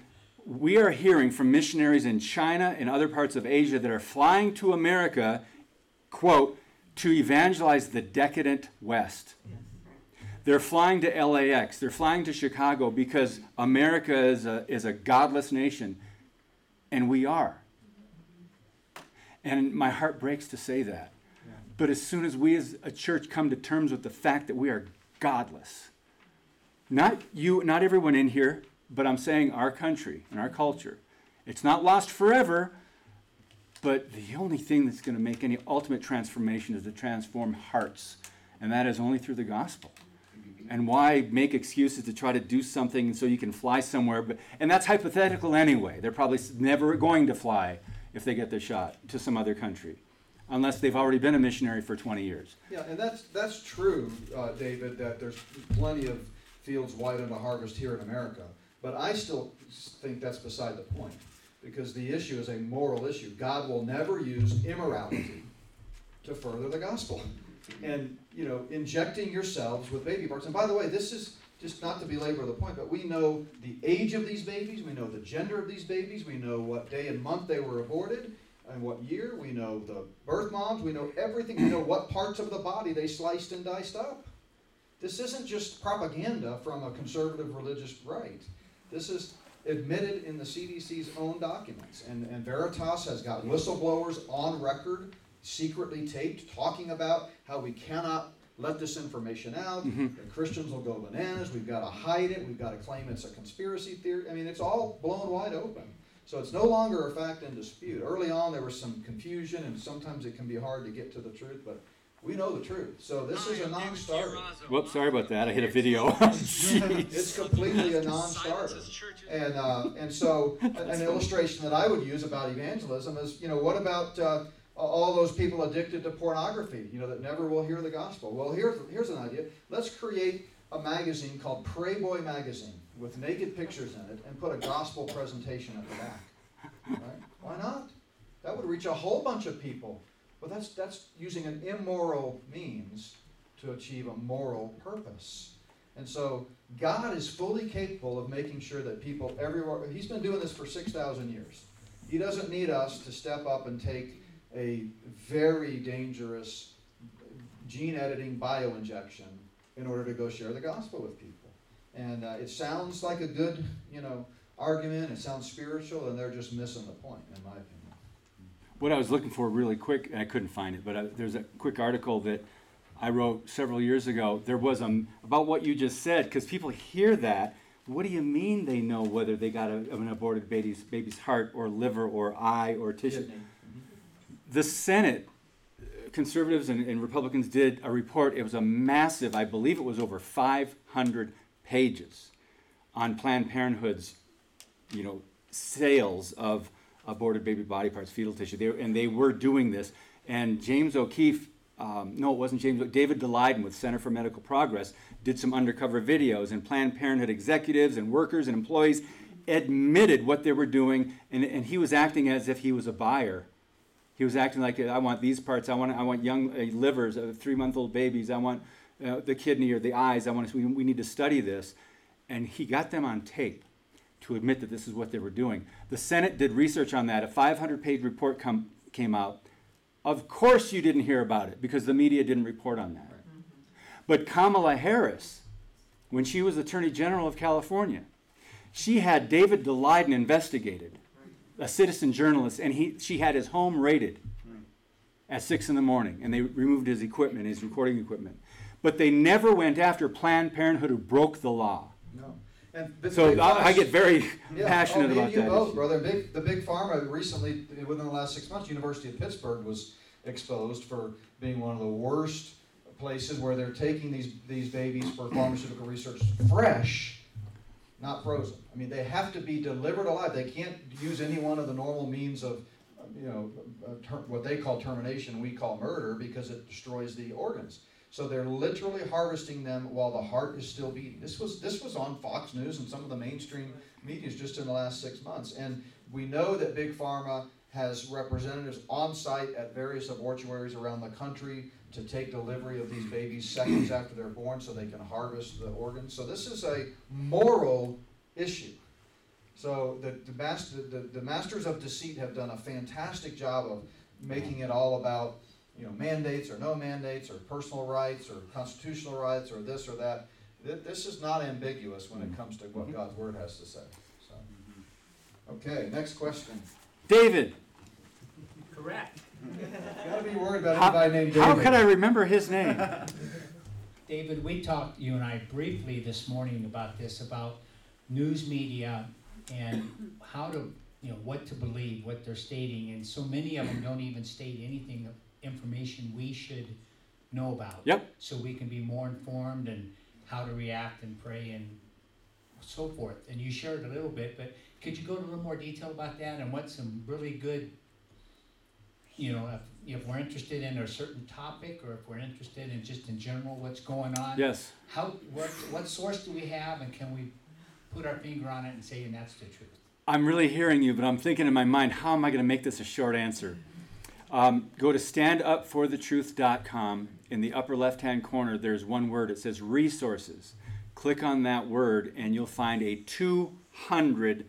Speaker 2: we are hearing from missionaries in China and other parts of Asia that are flying to America, quote, to evangelize the decadent West. They're flying to LAX, they're flying to Chicago because America is a, is a godless nation, and we are. And my heart breaks to say that. But as soon as we as a church come to terms with the fact that we are godless, not you, not everyone in here, but I'm saying our country and our culture, it's not lost forever, but the only thing that's going to make any ultimate transformation is to transform hearts, and that is only through the gospel. And why make excuses to try to do something so you can fly somewhere? But, and that's hypothetical anyway. They're probably never going to fly if they get the shot to some other country, unless they've already been a missionary for 20 years.
Speaker 1: Yeah, and that's, that's true, uh, David, that there's plenty of fields white unto harvest here in America. But I still think that's beside the point, because the issue is a moral issue. God will never use immorality to further the gospel. And, you know, injecting yourselves with baby parts. And by the way, this is just not to belabor the point, but we know the age of these babies, we know the gender of these babies, we know what day and month they were aborted, and what year, we know the birth moms, we know everything, we know what parts of the body they sliced and diced up. This isn't just propaganda from a conservative religious right. This is admitted in the CDC's own documents. And, and Veritas has got whistleblowers on record, secretly taped, talking about how we cannot let this information out.
Speaker 2: Mhm.
Speaker 1: The Christians will go bananas. We've got to hide it. We've got to claim it's a conspiracy theory. I mean, it's all blown wide open. So it's no longer a fact in dispute. Early on, there was some confusion, and sometimes it can be hard to get to the truth, but we know the truth. So this is a non starter.
Speaker 2: Whoops, sorry about that. I hit a video.
Speaker 1: It's completely a non-starter. And, uh, and so, an an illustration that I would use about evangelism is, you know, what about uh, all those people addicted to pornography, you know, that never will hear the gospel? Well, here's, here's an idea. Let's create a magazine called Pray Boy Magazine with naked pictures in it and put a gospel presentation at the back. Right? Why not? That would reach a whole bunch of people. But that's, that's using an immoral means to achieve a moral purpose. And so God is fully capable of making sure that people everywhere, He's been doing this for 6,000 years. He doesn't need us to step up and take a very dangerous gene editing bioinjection in order to go share the gospel with people. And uh, it sounds like a good, you know, argument, it sounds spiritual, and they're just missing the point, in my opinion.
Speaker 2: what I was looking for really quick, and I couldn't find it, but I, there's a quick article that I wrote several years ago. There was um, about what you just said, because people hear that. What do you mean they know whether they got a, an aborted baby's, baby's heart or liver or eye or tissue?
Speaker 1: Kidney.
Speaker 2: The Senate, conservatives and, and Republicans did a report. It was a massive, I believe it was over 500 pages on Planned Parenthood's, you know, sales of aborted baby body parts, fetal tissue. They, and they were doing this. And James O'Keefe, um, no, it wasn't James, David Daleiden with Center for Medical Progress did some undercover videos, and Planned Parenthood executives and workers and employees admitted what they were doing, and, and he was acting as if he was a buyer. He was acting like, I want these parts, I want, I want young uh, livers, uh, three month old babies, I want uh, the kidney or the eyes, I want, we, we need to study this. And he got them on tape to admit that this is what they were doing. The Senate did research on that. A 500 page report come, came out. Of course, you didn't hear about it because the media didn't report on that. But Kamala Harris, when she was Attorney General of California, she had David Daleiden investigated, a citizen journalist, and he, she had his home raided at six in the morning, and they removed his equipment, his recording equipment. But they never went after Planned Parenthood who broke the law.
Speaker 1: No. And
Speaker 2: So I, I get very
Speaker 1: Yeah,
Speaker 2: passionate
Speaker 1: oh,
Speaker 2: about
Speaker 1: you
Speaker 2: that.
Speaker 1: both,
Speaker 2: issue.
Speaker 1: brother. Big, the big pharma recently, within the last six months, University of Pittsburgh was exposed for being one of the worst places where they're taking these these babies for pharmaceutical research fresh, not frozen. I mean, they have to be delivered alive. They can't use any one of the normal means of, you know, ter- what they call termination, we call murder, because it destroys the organs. So they're literally harvesting them while the heart is still beating. This was this was on Fox News and some of the mainstream medias just in the last six months. And we know that Big Pharma has representatives on site at various abortuaries around the country to take delivery of these babies seconds after they're born so they can harvest the organs. So this is a moral issue. So the, the, master, the, the masters of deceit have done a fantastic job of making it all about you know mandates or no mandates or personal rights or constitutional rights or this or that. This is not ambiguous when it comes to what mm-hmm. God's word has to say. So. Okay, next question.
Speaker 2: David,
Speaker 10: Correct.
Speaker 1: Gotta be worried about
Speaker 2: How-
Speaker 1: anybody named David.
Speaker 2: how could I remember his name?
Speaker 10: David, we talked, you and I briefly this morning about this, about news media and how to, you know, what to believe, what they're stating, and so many of them don't even state anything of information we should know about.
Speaker 2: Yep.
Speaker 10: So we can be more informed and how to react and pray and so forth. And you shared a little bit, but could you go into a little more detail about that and what some really good, you know, if, if we're interested in a certain topic or if we're interested in just in general what's going on?
Speaker 2: Yes.
Speaker 10: How, what, what source do we have and can we put our finger on it and say, and that's the truth?
Speaker 2: I'm really hearing you, but I'm thinking in my mind, how am I going to make this a short answer? Um, go to standupforthetruth.com. In the upper left hand corner, there's one word. It says resources. Click on that word, and you'll find a 200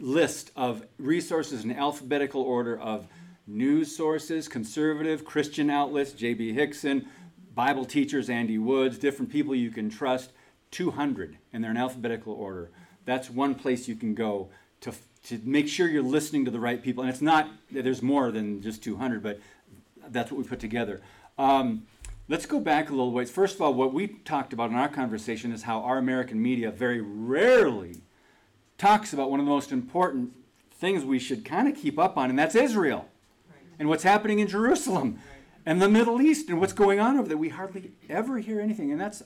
Speaker 2: list of resources in alphabetical order of news sources, conservative, Christian outlets, J.B. Hixson, Bible teachers, Andy Woods, different people you can trust. 200, and they're in alphabetical order. That's one place you can go to, to make sure you're listening to the right people. And it's not, there's more than just 200, but that's what we put together. Um, let's go back a little ways. First of all, what we talked about in our conversation is how our American media very rarely talks about one of the most important things we should kind of keep up on, and that's Israel and what's happening in Jerusalem and the Middle East and what's going on over there. We hardly ever hear anything, and that's,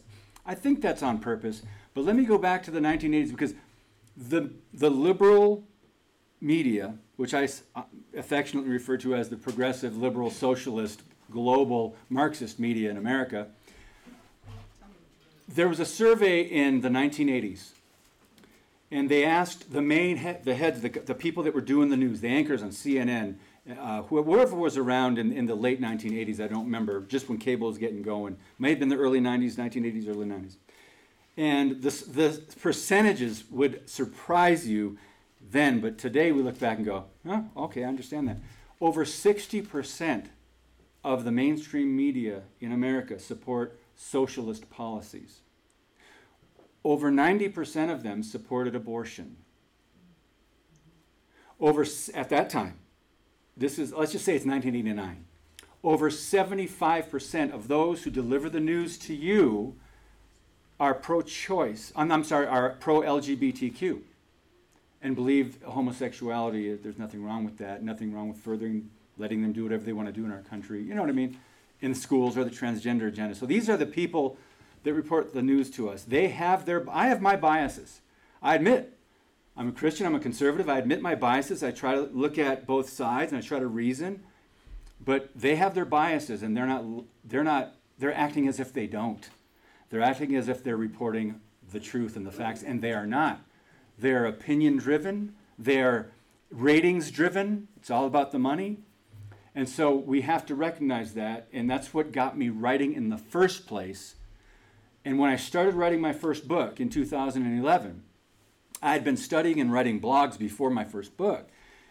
Speaker 2: I think that's on purpose. But let me go back to the 1980s because the the liberal media, which I uh, affectionately refer to as the progressive, liberal, socialist, global, Marxist media in America, there was a survey in the 1980s, and they asked the main he- the heads, the, the people that were doing the news, the anchors on CNN, uh, who- whoever was around in, in the late 1980s, I don't remember, just when cable was getting going. May have been the early 90s, 1980s, early 90s. And the, the percentages would surprise you then, but today we look back and go, oh, okay, I understand that. Over 60% of the mainstream media in America support socialist policies. Over 90% of them supported abortion. Over, at that time, this is, let's just say it's 1989. Over 75% of those who deliver the news to you are pro choice, I'm, I'm sorry, are pro LGBTQ and believe homosexuality, there's nothing wrong with that, nothing wrong with furthering, letting them do whatever they want to do in our country. You know what I mean? In schools or the transgender agenda. So these are the people that report the news to us. They have their, I have my biases. I admit, I'm a Christian, I'm a conservative, I admit my biases. I try to look at both sides and I try to reason. But they have their biases and they're not, they're not, they're acting as if they don't. They're acting as if they're reporting the truth and the facts, and they are not. They're opinion driven, they're ratings driven, it's all about the money. And so we have to recognize that, and that's what got me writing in the first place. And when I started writing my first book in 2011, I had been studying and writing blogs before my first book.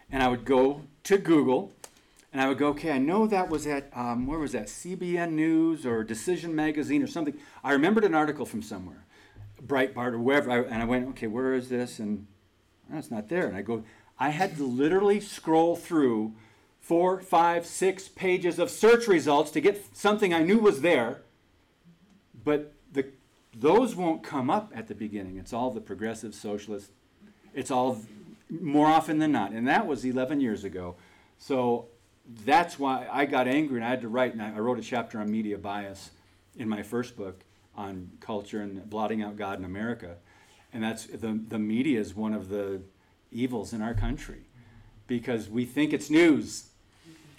Speaker 2: And I would go to Google and I would go, okay, I know that was at, um, where was that, CBN News or Decision Magazine or something. I remembered an article from somewhere, Breitbart or wherever, I, and I went, okay, where is this? And oh, it's not there. And I go, I had to literally scroll through four, five, six pages of search results to get something I knew was there. But the, those won't come up at the beginning. It's all the progressive socialists. It's all more often than not. And that was 11 years ago. So that's why I got angry and I had to write, and I I wrote a chapter on media bias in my first book on culture and blotting out God in America. And that's the, the media is one of the evils in our country because we think it's news.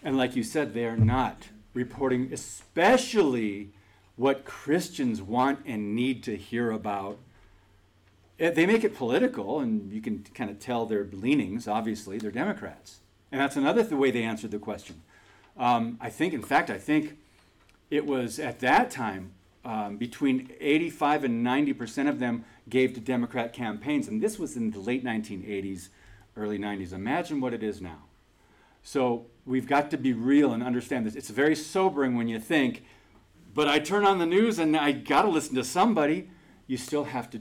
Speaker 2: And like you said, they are not reporting, especially what Christians want and need to hear about. Eh, They make it political, and you can kind of tell their leanings. Obviously, they're Democrats. And that's another th- way they answered the question. Um, I think, in fact, I think it was at that time um, between 85 and 90 percent of them gave to Democrat campaigns, and this was in the late 1980s, early 90s. Imagine what it is now. So we've got to be real and understand this. It's very sobering when you think, but I turn on the news and I got to listen to somebody. You still have to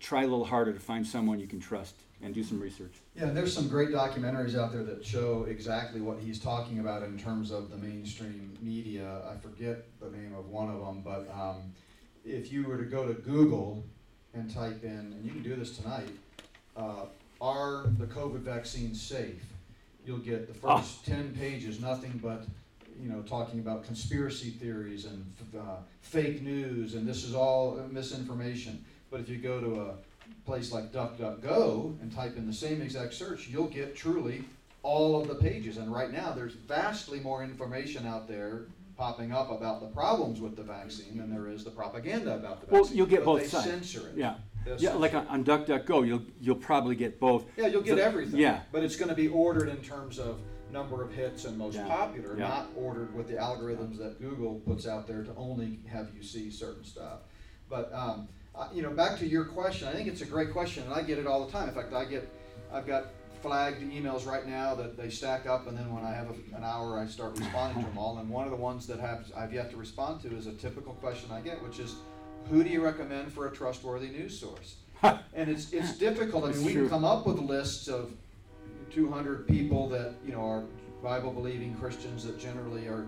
Speaker 2: try a little harder to find someone you can trust and do some research.
Speaker 1: Yeah, and there's some great documentaries out there that show exactly what he's talking about in terms of the mainstream media. I forget the name of one of them, but um, if you were to go to Google and type in, and you can do this tonight, uh, are the COVID vaccines safe? You'll get the first 10 pages, nothing but you know, talking about conspiracy theories and uh, fake news, and this is all misinformation. But if you go to a place like DuckDuckGo and type in the same exact search, you'll get truly all of the pages. And right now, there's vastly more information out there popping up about the problems with the vaccine than there is the propaganda about the
Speaker 2: Well,
Speaker 1: vaccine.
Speaker 2: you'll get
Speaker 1: But
Speaker 2: both
Speaker 1: they
Speaker 2: sides.
Speaker 1: censor it.
Speaker 2: Yeah.
Speaker 1: They'll
Speaker 2: Yeah, like on, on DuckDuckGo, you'll you'll probably get both.
Speaker 1: Yeah, you'll get
Speaker 2: The-
Speaker 1: everything.
Speaker 2: yeah.
Speaker 1: But it's going to be ordered in terms of number of hits and most
Speaker 2: Yeah.
Speaker 1: popular,
Speaker 2: Yeah.
Speaker 1: not ordered with the algorithms that Google puts out there to only have you see certain stuff. But um, uh, you know, back to your question, I think it's a great question, and I get it all the time. In fact, I get, I've got flagged emails right now that they stack up, and then when I have a, an hour, I start responding to them all. And one of the ones that have I've yet to respond to is a typical question I get, which is, who do you recommend for a trustworthy news source? and it's it's difficult. I mean,
Speaker 2: It's
Speaker 1: we
Speaker 2: true.
Speaker 1: can come up with lists of 200 people that you know are Bible believing Christians that generally are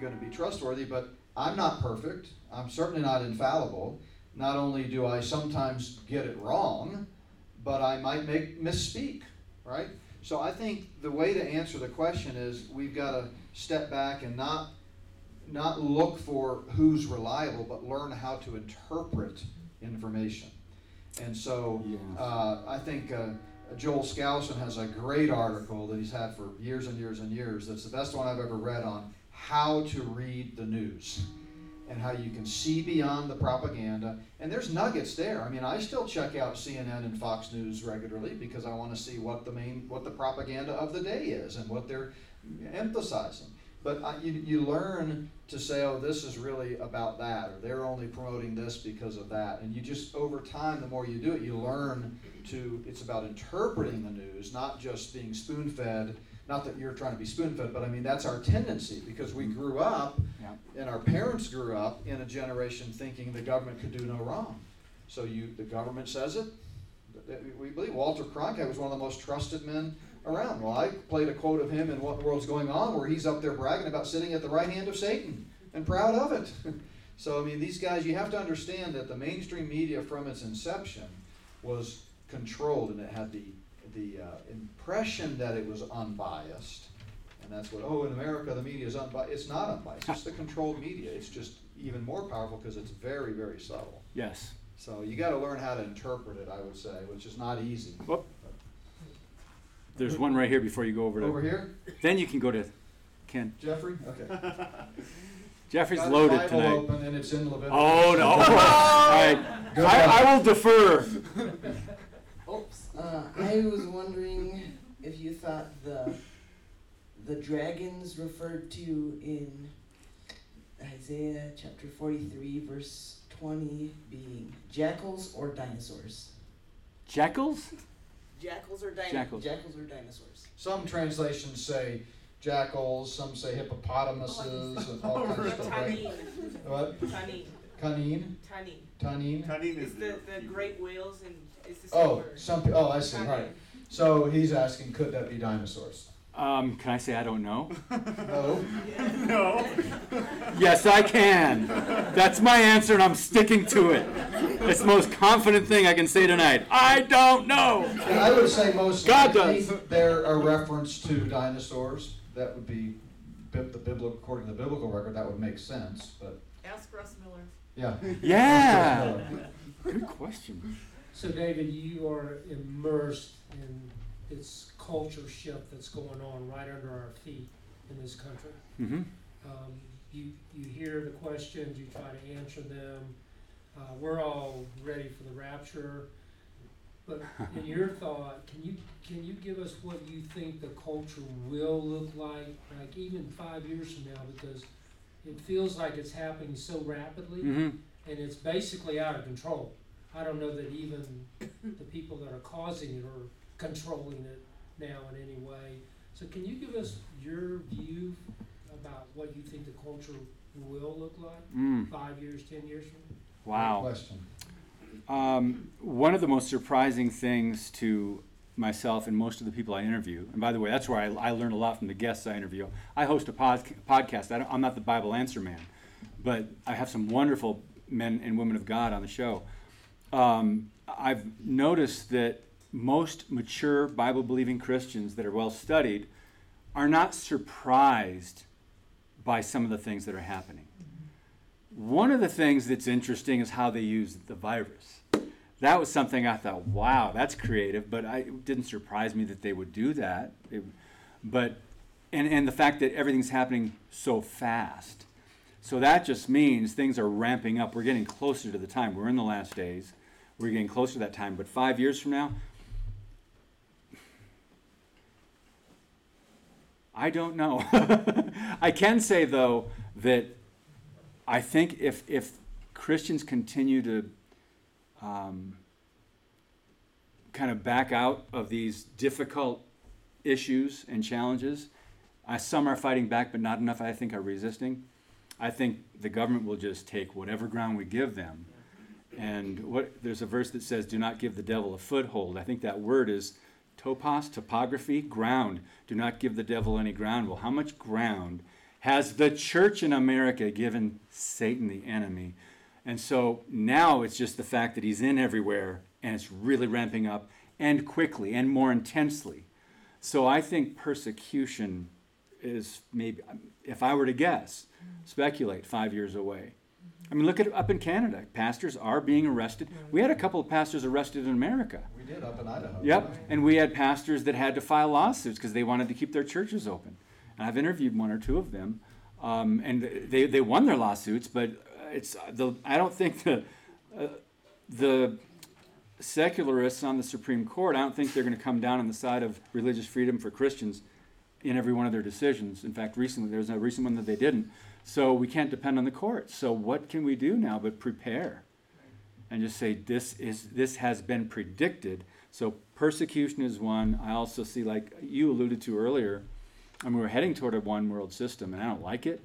Speaker 1: going to be trustworthy, but I'm not perfect. I'm certainly not infallible. Not only do I sometimes get it wrong, but I might make misspeak, right? So I think the way to answer the question is we've got to step back and not not look for who's reliable, but learn how to interpret information. And so
Speaker 2: Yeah.
Speaker 1: uh, I think uh, Uh, Joel Skousen has a great article that he's had for years and years and years. That's the best one I've ever read on how to read the news and how you can see beyond the propaganda. And there's nuggets there. I mean, I still check out CNN and Fox News regularly because I want to see what the main, what the propaganda of the day is and what they're emphasizing. But uh, you, you learn to say, oh, this is really about that, or they're only promoting this because of that. And you just, over time, the more you do it, you learn to, it's about interpreting the news, not just being spoon fed. Not that you're trying to be spoon fed, but I mean, that's our tendency because we grew up
Speaker 2: Yeah.
Speaker 1: and our parents grew up in a generation thinking the government could do no wrong. So you, the government says it, we believe. Walter Cronkite was one of the most trusted men around. Well, I played a quote of him in What in the World's Going On where he's up there bragging about sitting at the right hand of Satan and proud of it. so, I mean, these guys, you have to understand that the mainstream media from its inception was controlled and it had the, the uh, impression that it was unbiased. And that's what, oh, in America, the media is unbiased. It's not unbiased. It's the controlled media. It's just even more powerful because it's very, very subtle.
Speaker 2: Yes.
Speaker 1: So you got to learn how to interpret it, I would say, which is not easy.
Speaker 2: Whoop. There's one right here before you go over to.
Speaker 1: Over here,
Speaker 2: Then you can go to Ken.
Speaker 1: Jeffrey. Okay.
Speaker 2: Jeffrey's
Speaker 1: Got his
Speaker 2: loaded
Speaker 1: Bible
Speaker 2: tonight.
Speaker 1: Open and it's in Leviticus.
Speaker 2: Oh no! All right,
Speaker 1: Go
Speaker 2: I. I will defer.
Speaker 8: Oops. Uh, I was wondering if you thought the the dragons referred to in Isaiah chapter 43 verse 20 being jackals or dinosaurs.
Speaker 2: Jackals?
Speaker 8: Jackals or dinosaurs.
Speaker 2: Jackals.
Speaker 8: Jackals or dinosaurs.
Speaker 1: Some translations say jackals, some say hippopotamuses, and all kinds of stuff. Right? What?
Speaker 11: Tanin.
Speaker 1: Canine?
Speaker 11: Tanin.
Speaker 1: Tanine?
Speaker 3: Cunning
Speaker 11: It's
Speaker 3: is
Speaker 11: the, the great whales and it's the oh, same
Speaker 1: Oh,
Speaker 11: word.
Speaker 1: some. pe- Oh, I see. Right. So he's asking, could that be dinosaurs?
Speaker 2: Um, can I say I don't know?
Speaker 1: No.
Speaker 6: No.
Speaker 2: Yes, I can. That's my answer, and I'm sticking to it. It's the most confident thing I can say tonight. I don't know.
Speaker 1: And I would say most
Speaker 2: God
Speaker 1: likely
Speaker 2: does.
Speaker 1: they're a reference to dinosaurs. That would be the biblical, according to the biblical record, that would make sense. But
Speaker 11: Ask Russ Miller.
Speaker 1: yeah.
Speaker 2: Yeah. Good question.
Speaker 12: So David, you are immersed in this culture shift that's going on right under our feet in this country.
Speaker 2: hmm
Speaker 12: Um, you, you hear the questions, you try to answer them. Uh, we're all ready for the rapture. But in your thought, can you, can you give us what you think the culture will look like, like even five years from now? Because it feels like it's happening so rapidly
Speaker 2: hmm
Speaker 12: and it's basically out of control. I don't know that even the people that are causing it are controlling it now in any way. So can you give us your view about what you think the culture will look like
Speaker 2: Mm.
Speaker 12: five years, ten years from now?
Speaker 2: Wow.
Speaker 1: Question.
Speaker 2: Um, one of the most surprising things to myself and most of the people I interview, and by the way, that's where I, I learn a lot from the guests I interview. I host a pod, podcast. I don't, I'm not the Bible answer man, but I have some wonderful men and women of God on the show. Um, I've noticed that most mature Bible believing Christians that are well studied are not surprised by some of the things that are happening. One of the things that's interesting is how they use the virus. That was something I thought, wow, that's creative, but I, it didn't surprise me that they would do that. It- but, and, and the fact that everything's happening so fast. So that just means things are ramping up. We're getting closer to the time. We're in the last days. We're getting closer to that time. But five years from now, I don't know. I can say though that I think if if Christians continue to um, kind of back out of these difficult issues and challenges, uh, some are fighting back, but not enough. I think are resisting. I think the government will just take whatever ground we give them. And what there's a verse that says, "Do not give the devil a foothold." I think that word is topos, topography, ground. Do not give the devil any ground. Well, how much ground has the church in America given Satan, the enemy? And so now it's just the fact that he's in everywhere and it's really ramping up and quickly and more intensely. So I think persecution is maybe, if I were to guess, speculate, five years away. I mean, look at up in Canada. Pastors are being arrested. We had a couple of pastors arrested in America.
Speaker 1: We did up in Idaho.
Speaker 2: Yep. And we had pastors that had to file lawsuits because they wanted to keep their churches open. And I've interviewed one or two of them, um, and they, they won their lawsuits, but it's the I don't think the uh, the secularists on the Supreme Court. I don't think they're going to come down on the side of religious freedom for Christians in every one of their decisions. In fact, recently there was a recent one that they didn't. So we can't depend on the courts. So what can we do now but prepare? and just say this is this has been predicted. So persecution is one. I also see, like you alluded to earlier, and we're heading toward a one world system, and I don't like it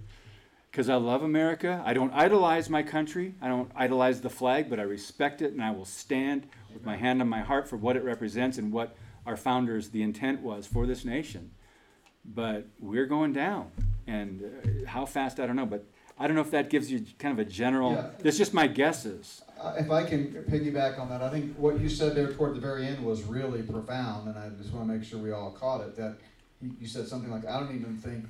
Speaker 2: because I love America. I don't idolize my country. I don't idolize the flag, but I respect it, and I will stand with my hand on my heart for what it represents and what our founders the intent was for this nation. But we're going down, and uh, how fast I don't know, but. I don't know if that gives you kind of a general.
Speaker 1: Yeah.
Speaker 2: That's just my guesses.
Speaker 1: Uh, if I can piggyback on that, I think what you said there toward the very end was really profound, and I just want to make sure we all caught it. That you, said something like, "I don't even think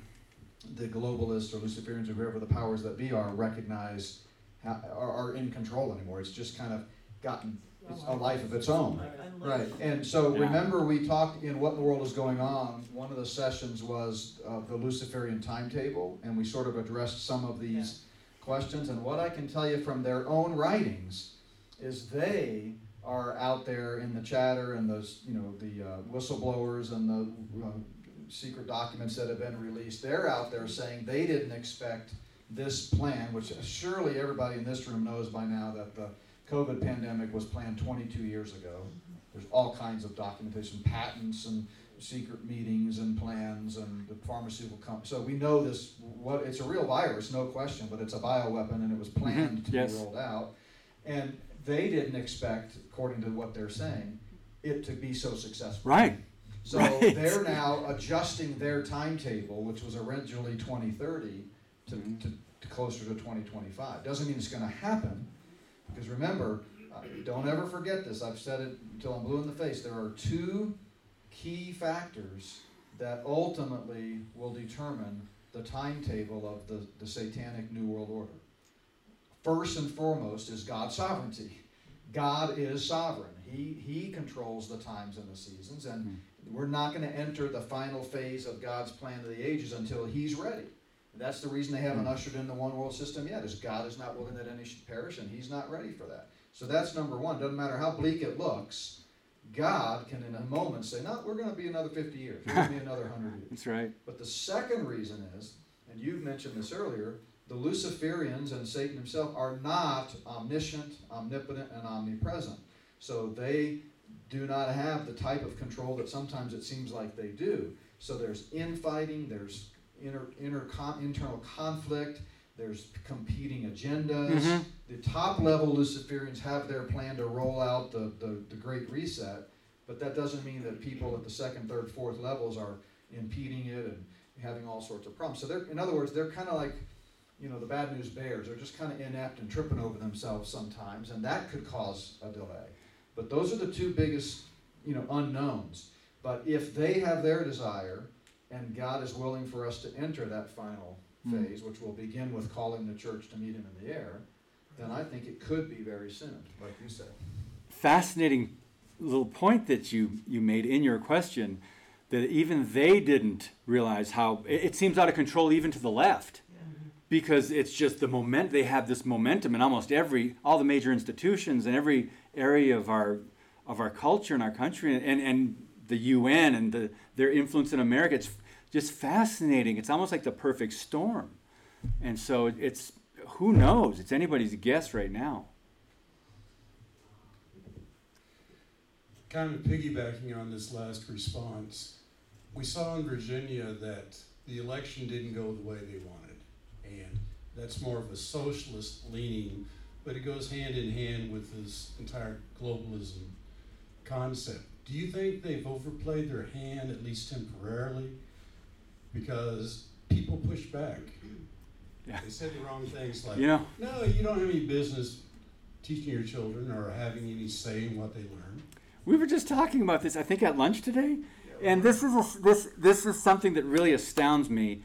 Speaker 1: the globalists or Luciferians or whoever the powers that be are recognize are, are in control anymore. It's just kind of gotten it's a life of its own." Right, and so
Speaker 2: Yeah.
Speaker 1: remember we talked in What in the World is Going On, one of the sessions was uh, the Luciferian timetable, and we sort of addressed some of these questions. And what I can tell you from their own writings is they are out there in the chatter and those, you know, the uh, whistleblowers and the uh, secret documents that have been released. They're out there saying they didn't expect this plan, which surely everybody in this room knows by now that the COVID pandemic was planned 22 years ago. There's all kinds of documentation, patents and secret meetings and plans and the pharmaceutical company. So we know this, what, it's a real virus, no question, but it's a bioweapon and it was planned to
Speaker 2: yes.
Speaker 1: be rolled out. And they didn't expect, according to what they're saying, it to be so successful.
Speaker 2: Right.
Speaker 1: So
Speaker 2: Right.
Speaker 1: they're now adjusting their timetable, which was originally twenty thirty, to,
Speaker 2: Mhm.
Speaker 1: to, to closer to twenty twenty-five. Doesn't mean it's gonna happen, because remember, uh, don't ever forget this, I've said it until I'm blue in the face, there are two key factors that ultimately will determine the timetable of the, the satanic New World Order. First and foremost is God's sovereignty. God is sovereign. He, he controls the times and the seasons, and we're not going to enter the final phase of God's plan of the ages until He's ready. And that's the reason they haven't hmm. ushered in the one world system yet, is God is not willing that any should perish, and He's not ready for that. So that's number one. Doesn't matter how bleak it looks, God can in a moment say, no, we're going to be another 50 years. We're going to be another 100 years.
Speaker 2: That's right.
Speaker 1: But the second reason is, and you've mentioned this earlier, the Luciferians and Satan himself are not omniscient, omnipotent, and omnipresent. So they do not have the type of control that sometimes it seems like they do. So there's infighting, there's inter, inter, con, internal conflict, there's competing agendas.
Speaker 2: Mhm.
Speaker 1: The top level Luciferians have their plan to roll out the, the, the Great Reset, but that doesn't mean that people at the second, third, fourth levels are impeding it and having all sorts of problems. So they're, in other words, they're kind of like, you know, the bad news bears. They're just kind of inept and tripping over themselves sometimes, and that could cause a delay. But those are the two biggest, you know, unknowns. But if they have their desire, and God is willing for us to enter that final
Speaker 2: Mm.
Speaker 1: phase, which will begin with calling the church to meet Him in the air, then I think it could be very soon, like you said.
Speaker 2: Fascinating little point that you, you made in your question that even they didn't realize how it, it seems out of control even to the left because it's just the moment they have this momentum in almost every all the major institutions and every area of our of our culture and our country and, and the UN and the, their influence in America. It's just fascinating. It's almost like the perfect storm. And so it's who knows? It's anybody's guess right now.
Speaker 4: Kind of piggybacking on this last response, we saw in Virginia that the election didn't go the way they wanted. And that's more of a socialist leaning, but it goes hand in hand with this entire globalism concept. Do you think they've overplayed their hand, at least temporarily? Because people push back.
Speaker 2: Yeah.
Speaker 4: They said the wrong things like,
Speaker 2: You know,
Speaker 4: no, you don't have any business teaching your children or having any say in what they learn.
Speaker 2: We were just talking about this, I think, at lunch today, and this is a, this this is something that really astounds me.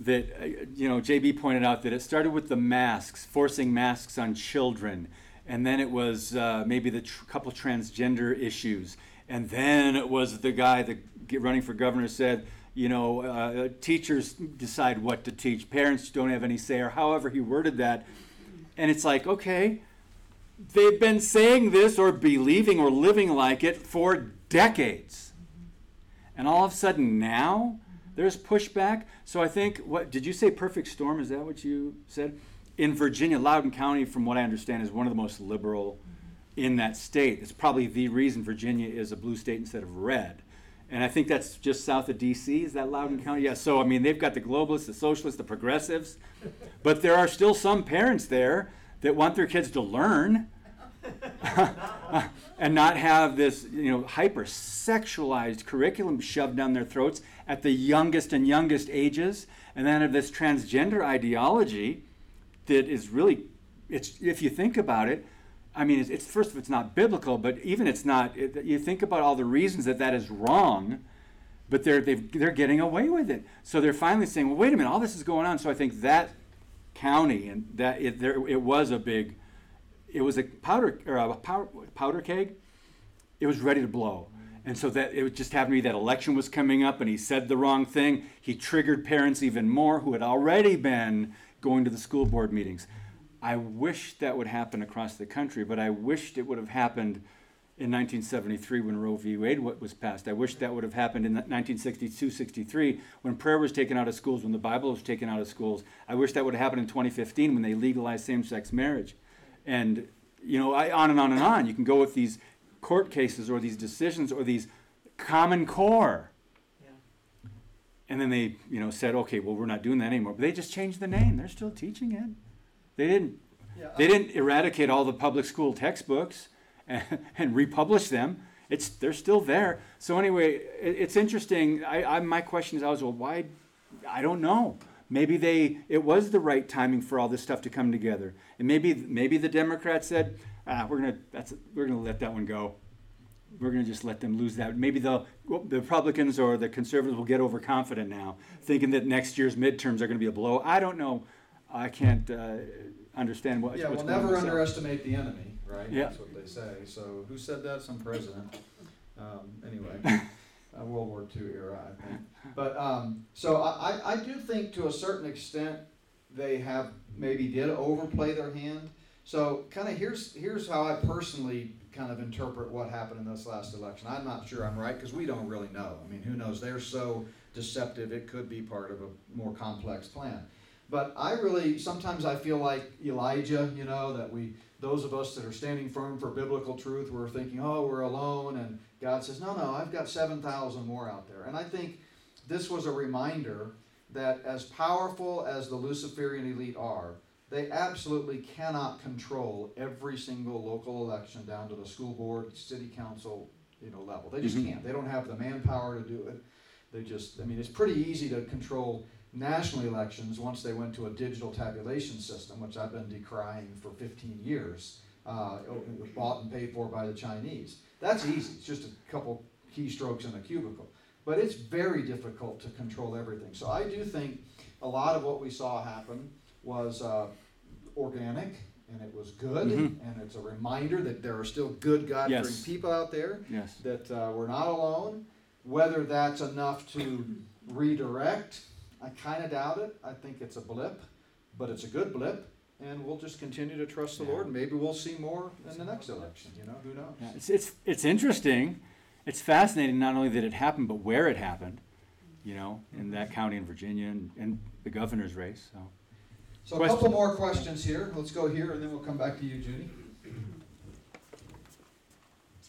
Speaker 2: That uh, you know, JB pointed out that it started with the masks, forcing masks on children, and then it was uh, maybe the tr- couple transgender issues, and then it was the guy that running for governor said, you know, uh, teachers decide what to teach, parents don't have any say, or however he worded that, and it's like, okay, they've been saying this or believing or living like it for decades. And all of a sudden now there's pushback. So I think what did you say perfect storm is that what you said? In Virginia, Loudoun County from what I understand is one of the most liberal in that state. It's probably the reason Virginia is a blue state instead of red. And I think that's just south of DC. Is that Loudoun County? Yeah. So I mean, they've got the globalists, the socialists, the progressives, but there are still some parents there that want their kids to learn and not have this, you know, hyper sexualized curriculum shoved down their throats at the youngest and youngest ages, and then have this transgender ideology that is really, it's if you think about it, I mean, it's, it's first of all, it's not biblical, but even it's not. It, you think about all the reasons that that is wrong, but they're they're getting away with it. So they're finally saying, well, wait a minute, all this is going on. So I think that county and that it there it was a big, it was a powder or a powder, powder keg. It was ready to blow. And so that it just happened to be that election was coming up, and he said the wrong thing. He triggered parents even more who had already been going to the school board meetings. I wish that would happen across the country, but I wished it would have happened in 1973 when Roe v. Wade wa- was passed. I wish that would have happened in 1962 63 when prayer was taken out of schools, when the Bible was taken out of schools. I wish that would have happened in 2015 when they legalized same sex marriage. And, you know, I, on and on and on. You can go with these court cases or these decisions or these common core.
Speaker 5: Yeah.
Speaker 2: And then they, you know, said, okay, well, we're not doing that anymore. But they just changed the name. They're still teaching it. They didn't.
Speaker 1: Yeah,
Speaker 2: They didn't eradicate all the public school textbooks and, and republish them. It's they're still there. So anyway, it, it's interesting. I, I my question is always, well, why? I don't know. Maybe they it was the right timing for all this stuff to come together, and maybe maybe the Democrats said, ah, we're gonna that's we're gonna let that one go. We're gonna just let them lose that. Maybe the the Republicans or the conservatives will get overconfident now, thinking that next year's midterms are gonna be a blow. I don't know. I can't uh, understand what.
Speaker 1: Yeah,
Speaker 2: what's
Speaker 1: we'll
Speaker 2: going on
Speaker 1: never
Speaker 2: myself.
Speaker 1: underestimate the enemy, right?
Speaker 2: Yeah.
Speaker 1: That's what they say. So who said that? Some president. Um, anyway, uh, World War II era, I think. But um, so I, I, I do think to a certain extent they have maybe did overplay their hand. So kind of here's here's how I personally kind of interpret what happened in this last election. I'm not sure I'm right because we don't really know. I mean, who knows? They're so deceptive. It could be part of a more complex plan. But I really sometimes I feel like Elijah, you know, that we those of us that are standing firm for biblical truth, we're thinking, oh, we're alone, and God says, no, no, I've got seven thousand more out there. And I think this was a reminder that as powerful as the Luciferian elite are, they absolutely cannot control every single local election down to the school board, city council, you know, level. They just
Speaker 2: Mhm.
Speaker 1: can't. They don't have the manpower to do it. They just, I mean, it's pretty easy to control national elections once they went to a digital tabulation system, which I've been decrying for 15 years, uh, bought and paid for by the Chinese. That's easy. It's just a couple keystrokes in a cubicle. But it's very difficult to control everything. So I do think a lot of what we saw happen was uh, organic and it was good.
Speaker 2: Mhm.
Speaker 1: And it's a reminder that there are still good, God fearing
Speaker 2: Yes.
Speaker 1: people out there
Speaker 2: Yes.
Speaker 1: that uh, we're not alone. Whether that's enough to redirect, I kind of doubt it. I think it's a blip, but it's a good blip, and we'll just continue to trust the
Speaker 2: Yeah.
Speaker 1: Lord. Maybe we'll see more in the next election. You know, who knows?
Speaker 2: Yeah, it's, it's it's interesting. It's fascinating not only that it happened, but where it happened. You know, in that mm-hmm. county in Virginia and, and the governor's race. So
Speaker 1: So a
Speaker 2: Question.
Speaker 1: couple more questions here. Let's go here, and then we'll come back to you, Judy.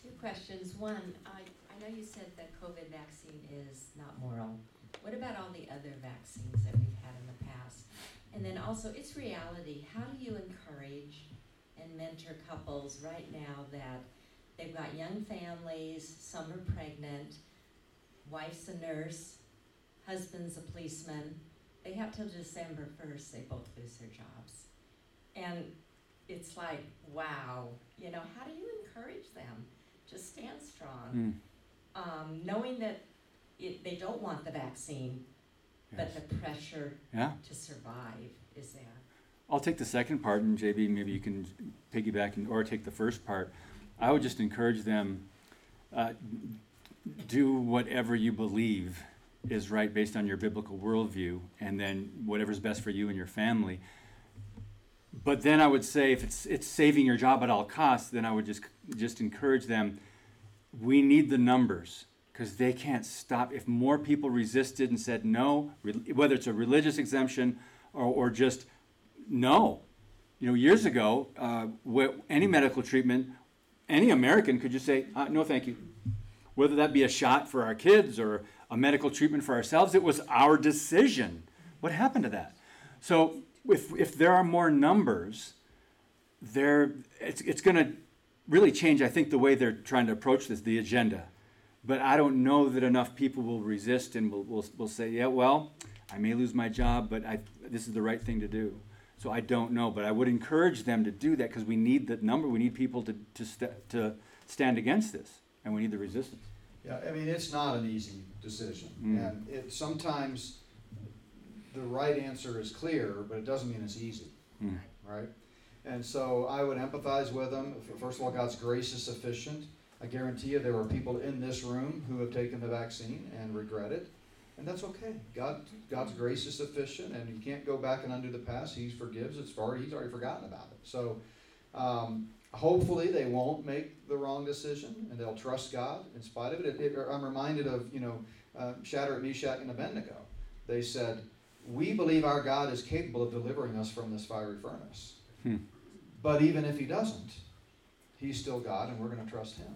Speaker 11: Two questions. One, I, I know you said that COVID vaccine is not moral. What about all the other vaccines that we've had in the past? And then also, it's reality. How do you encourage and mentor couples right now that they've got young families, some are pregnant, wife's a nurse, husband's a policeman. They have till December first, they both lose their jobs. And it's like, wow, you know, how do you encourage them? Just stand strong.
Speaker 2: mm,
Speaker 11: Um, knowing that it, they don't want the vaccine,
Speaker 2: yes.
Speaker 11: but the pressure
Speaker 2: yeah.
Speaker 11: to survive is there.
Speaker 2: I'll take the second part, and JB, maybe you can piggyback and, or take the first part. I would just encourage them uh, do whatever you believe is right based on your biblical worldview, and then whatever's best for you and your family. But then I would say if it's it's saving your job at all costs, then I would just just encourage them. We need the numbers because they can't stop. If more people resisted and said no, whether it's a religious exemption or, or just no, you know, years ago, uh, any medical treatment, any American could just say uh, no, thank you. Whether that be a shot for our kids or a medical treatment for ourselves, it was our decision. What happened to that? So if if there are more numbers, there it's it's going to really change. I think the way they're trying to approach this, the agenda. But I don't know that enough people will resist and will will, will say, yeah, well, I may lose my job, but I this is the right thing to do. So I don't know, but I would encourage them to do that because we need the number. We need people to to st- to stand against this, and we need the resistance.
Speaker 1: Yeah, I mean, it's not an easy decision,
Speaker 2: Mm.
Speaker 1: and it sometimes the right answer is clear, but it doesn't mean it's easy.
Speaker 2: Mm.
Speaker 1: right? And so I would empathize with them. First of all, God's grace is sufficient. I guarantee you there are people in this room who have taken the vaccine and regret it, and that's okay. God, God's grace is sufficient, and you can't go back and undo the past. He forgives. It's already He's already forgotten about it. So. Um, hopefully they won't make the wrong decision and they'll trust God in spite of it. it, it I'm reminded of, you know, uh, Shadrach, Meshach, and Abednego. They said, we believe our God is capable of delivering us from this fiery furnace.
Speaker 2: Hmm.
Speaker 1: But even if he doesn't, he's still God and we're going to trust him.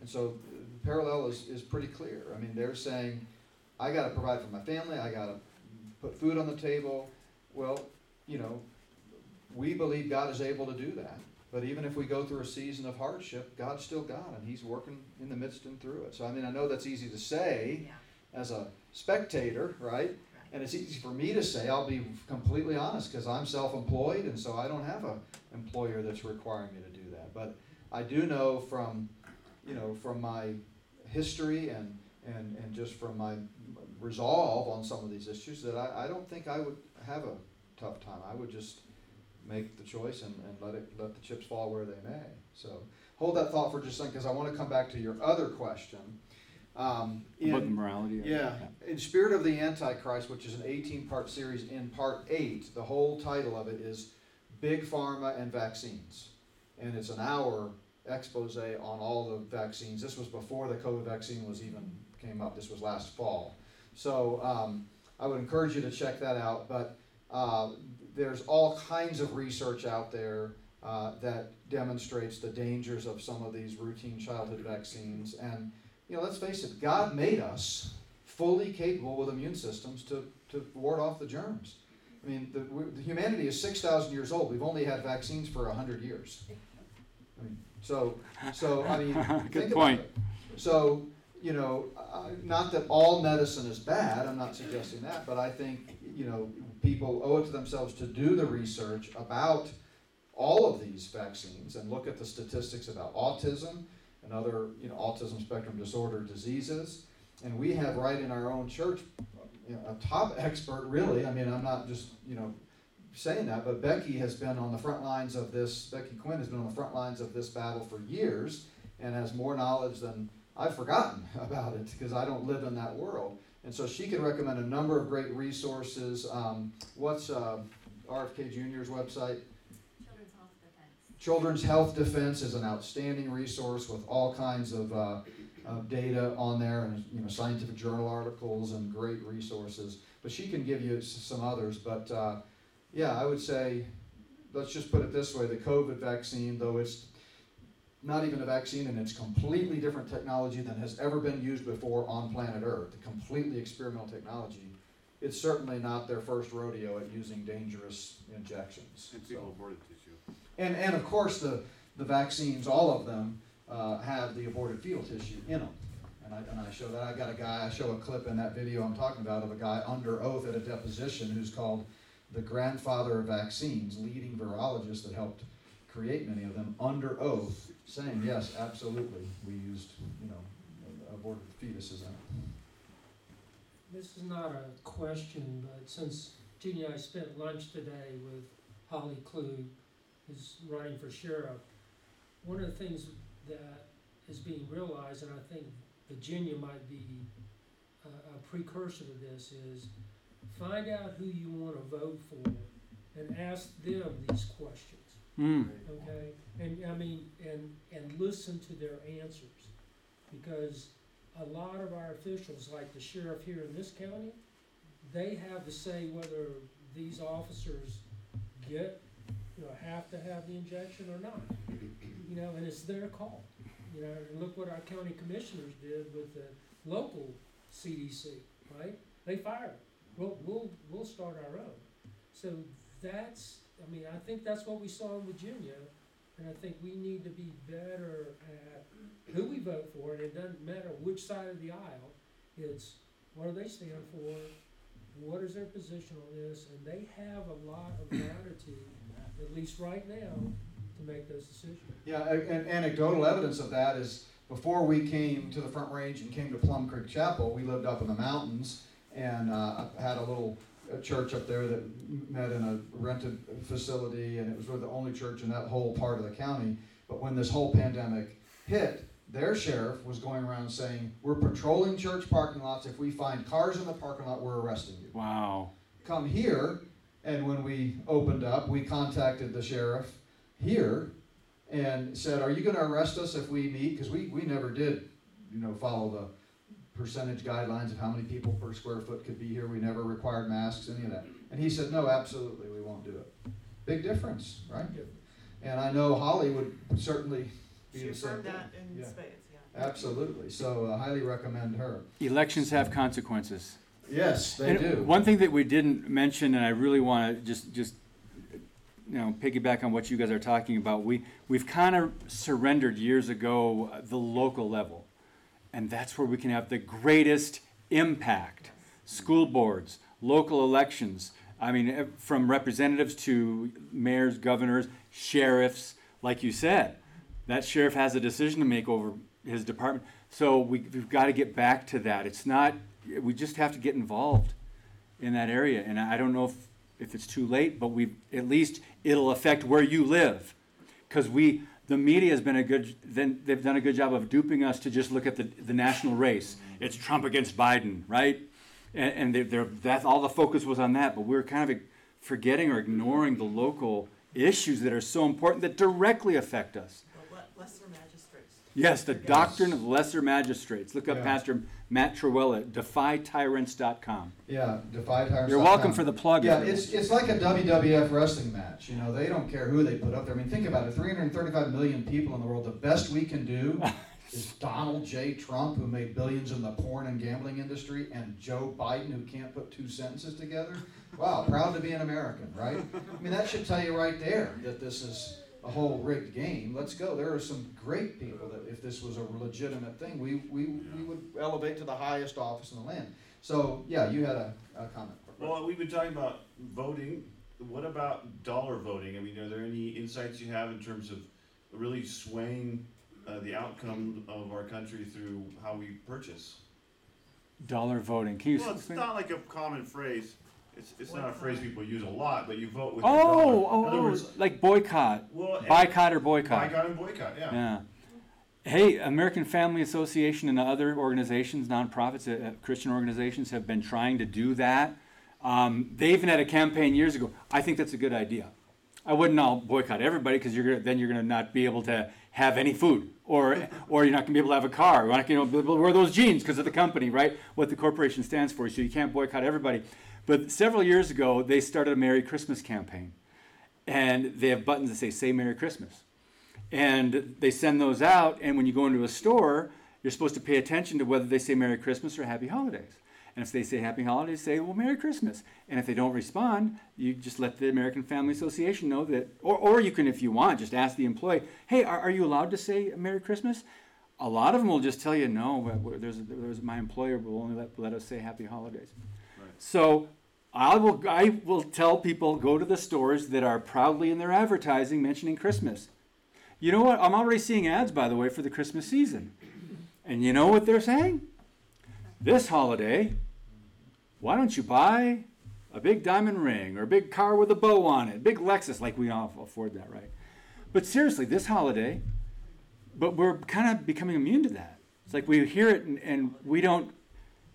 Speaker 1: And so the parallel is, is pretty clear. I mean, they're saying, I got to provide for my family, I got to put food on the table. Well, you know, we believe God is able to do that. But even if we go through a season of hardship, God's still God, and He's working in the midst and through it. So I mean, I know that's easy to say
Speaker 11: Yeah.
Speaker 1: as a spectator, right? And it's easy for me to say, I'll be completely honest, because I'm self-employed, and so I don't have a employer that's requiring me to do that. But I do know from, you know, from my history and, and, and just from my resolve on some of these issues, that I, I don't think I would have a tough time. I would just make the choice and, and let it, let the chips fall where they may. So hold that thought for just a second, because I want to come back to your other question. Um,
Speaker 2: About the morality. it.
Speaker 1: yeah, in Spirit of the Antichrist, which is an 18-part series, in part eight, the whole title of it is "Big Pharma and Vaccines," and it's an hour expose on all the vaccines. This was before the COVID vaccine was even came up. This was last fall, so um, I would encourage you to check that out. But uh, there's all kinds of research out there uh, that demonstrates the dangers of some of these routine childhood vaccines and you know, let's face it, God made us fully capable with immune systems to, to ward off the germs. I mean, the, we, the humanity is 6,000 years old. We've only had vaccines for 100 years. I mean, so, so, I mean,
Speaker 2: Good
Speaker 1: think
Speaker 2: point.
Speaker 1: about it. So, you know, uh, not that all medicine is bad, I'm not suggesting that, but I think, you know, people owe it to themselves to do the research about all of these vaccines and look at the statistics about autism and other, you know, autism spectrum disorder diseases. And we have right in our own church, you know, a top expert, really. I mean, I'm not just, you know, saying that, but Becky has been on the front lines of this, Becky Quinn has been on the front lines of this battle for years and has more knowledge than I've forgotten about it because I don't live in that world. And so she can recommend a number of great resources. Um, what's uh, RFK Jr.'s website?
Speaker 9: Children's Health Defense.
Speaker 1: Children's Health Defense is an outstanding resource with all kinds of, uh, of data on there and you know scientific journal articles and great resources. But she can give you some others. But uh, yeah, I would say, let's just put it this way: the COVID vaccine, though it's not even a vaccine and it's completely different technology than has ever been used before on planet Earth, completely experimental technology. It's certainly not their first rodeo at using dangerous injections.
Speaker 13: And
Speaker 1: So-
Speaker 13: aborted tissue.
Speaker 1: and, and of course, the, the vaccines, all of them, uh, have the aborted fetal tissue in them. And I, and I show that, I got a guy, I show a clip in that video I'm talking about of a guy under oath at a deposition who's called the grandfather of vaccines, leading virologist that helped create many of them, under oath, saying, yes, absolutely, we used, you know, aborted fetuses in it.
Speaker 12: This is not a question, but since Jeannie and I spent lunch today with Holly Klug, who's running for sheriff, one of the things that is being realized, and I think Virginia might be a, a precursor to this, is find out who you wanna vote for and ask them these questions
Speaker 2: Mm.
Speaker 12: okay? And, I mean, and, and listen to their answers. Because a lot of our officials, like the sheriff here in this county, they have to say whether these officers get, you know, have to have the injection or not. You know, and it's their call. You know, and look what our county commissioners did with the local CDC, right? They fired them. We'll, we'll, we'll start our own. So that's, I mean, I think that's what we saw in Virginia, and I think we need to be better at who we vote for, and it doesn't matter which side of the aisle. It's what do they stand for, what is their position on this, and they have a lot of latitude, at least right now, to make those decisions.
Speaker 1: Yeah, and anecdotal evidence of that is before we came to the Front Range and came to Plum Creek Chapel, we lived up in the mountains and uh, had a little uh, church up there that met in a rented facility, and it was really the only church in that whole part of the county. But when this whole pandemic hit, their sheriff was going around saying, "We're patrolling church parking lots. If we find cars in the parking lot, we're arresting you."
Speaker 2: Wow.
Speaker 1: come here. And when we opened up, we contacted the sheriff here and said, "Are you going to arrest us if we meet?" Because we, we never did, you know, follow the percentage guidelines of how many people per square foot could be here. We never required masks, any of that. And he said, "No, absolutely, we won't do it." Big difference, right? And I know Holly would certainly be
Speaker 5: She
Speaker 1: the same
Speaker 5: affirmed
Speaker 1: thing.
Speaker 5: that in
Speaker 1: Yeah.
Speaker 5: spades, yeah.
Speaker 1: Absolutely. So I highly recommend her.
Speaker 2: Elections have consequences.
Speaker 1: Yes, they
Speaker 2: And
Speaker 1: do.
Speaker 2: One thing that we didn't mention, and I really want to just just you know, piggyback on what you guys are talking about. We we've kind of surrendered years ago uh, the local level, and that's where we can have the greatest impact. School boards, local elections. I mean, from representatives to mayors, governors, sheriffs. Like you said, that sheriff has a decision to make over his department. So we, we've got to get back to that. It's not. We just have to get involved in that area. And I don't know if, if it's too late, but we, at least it'll affect where you live. Because we, the media has been a good, then, they've done a good job of duping us to just look at the, the national race. It's Trump against Biden, right? And, and they're, they're, that, all the focus was on that, but we're kind of forgetting or ignoring the local issues that are so important that directly affect us.
Speaker 13: lesser magistrates.
Speaker 2: Yes, the doctrine of lesser magistrates. Look up
Speaker 1: Yeah.
Speaker 2: Pastor Matt Trewhella at defytyrants.com.
Speaker 1: Yeah, Defy Tyrants.
Speaker 2: You're welcome for the plug.
Speaker 1: Yeah, it's, it's like a WWF wrestling match. You know, they don't care who they put up there. I mean, think about it 335 million people in the world. The best we can do is Donald J. Trump, who made billions in the porn and gambling industry, and Joe Biden, who can't put two sentences together. Wow, proud to be an American, right? I mean, that should tell you right there that this is a whole rigged game. Let's go. There are some great people that, if this was a legitimate thing, we, we, we would elevate to the highest office in the land. So, yeah, you had a, a comment.
Speaker 3: Well, we've been talking about voting. What about dollar voting? I mean, are there any insights you have in terms of really swaying uh, the outcome of our country through how we purchase?
Speaker 2: Dollar voting. Can you
Speaker 3: Well, it's
Speaker 2: explain?
Speaker 3: not like a common phrase. It's, it's not a phrase people use a lot, but you vote with
Speaker 2: Oh,
Speaker 3: your dollar. In
Speaker 2: oh,
Speaker 3: other
Speaker 2: oh,
Speaker 3: words,
Speaker 2: like boycott.
Speaker 3: well, and-
Speaker 2: Boycott or boycott.
Speaker 3: Boycott and boycott, yeah.
Speaker 2: Yeah. Hey, American Family Association and other organizations, nonprofits, uh, uh, Christian organizations have been trying to do that. Um, they even had a campaign years ago. I think that's a good idea. I wouldn't all boycott everybody because you're gonna, then you're going to not be able to have any food, or or you're not going to be able to have a car. You're not going to be able to wear those jeans because of the company, right? What the corporation stands for. So you can't boycott everybody. But several years ago, they started a Merry Christmas campaign, and they have buttons that say "Say Merry Christmas." and they send those out and when you go into a store you're supposed to pay attention to whether they say merry christmas or happy holidays. And if they say happy holidays say well merry christmas. And if they don't respond you just let the american family association know that or, or you can if you want just ask the employee hey are, are you allowed to say merry christmas? A lot of them will just tell you no but there's, there's my employer will only let, let us say happy holidays. So I will, I will tell people go to the stores that are proudly in their advertising mentioning Christmas. You know what? I'm already seeing ads, by the way, for the Christmas season. And you know what they're saying? This holiday, why don't you buy a big diamond ring or a big car with a bow on it, big Lexus, like we all afford that, right? But seriously, this holiday, but we're kind of becoming immune to that. It's like we hear it and, and we don't,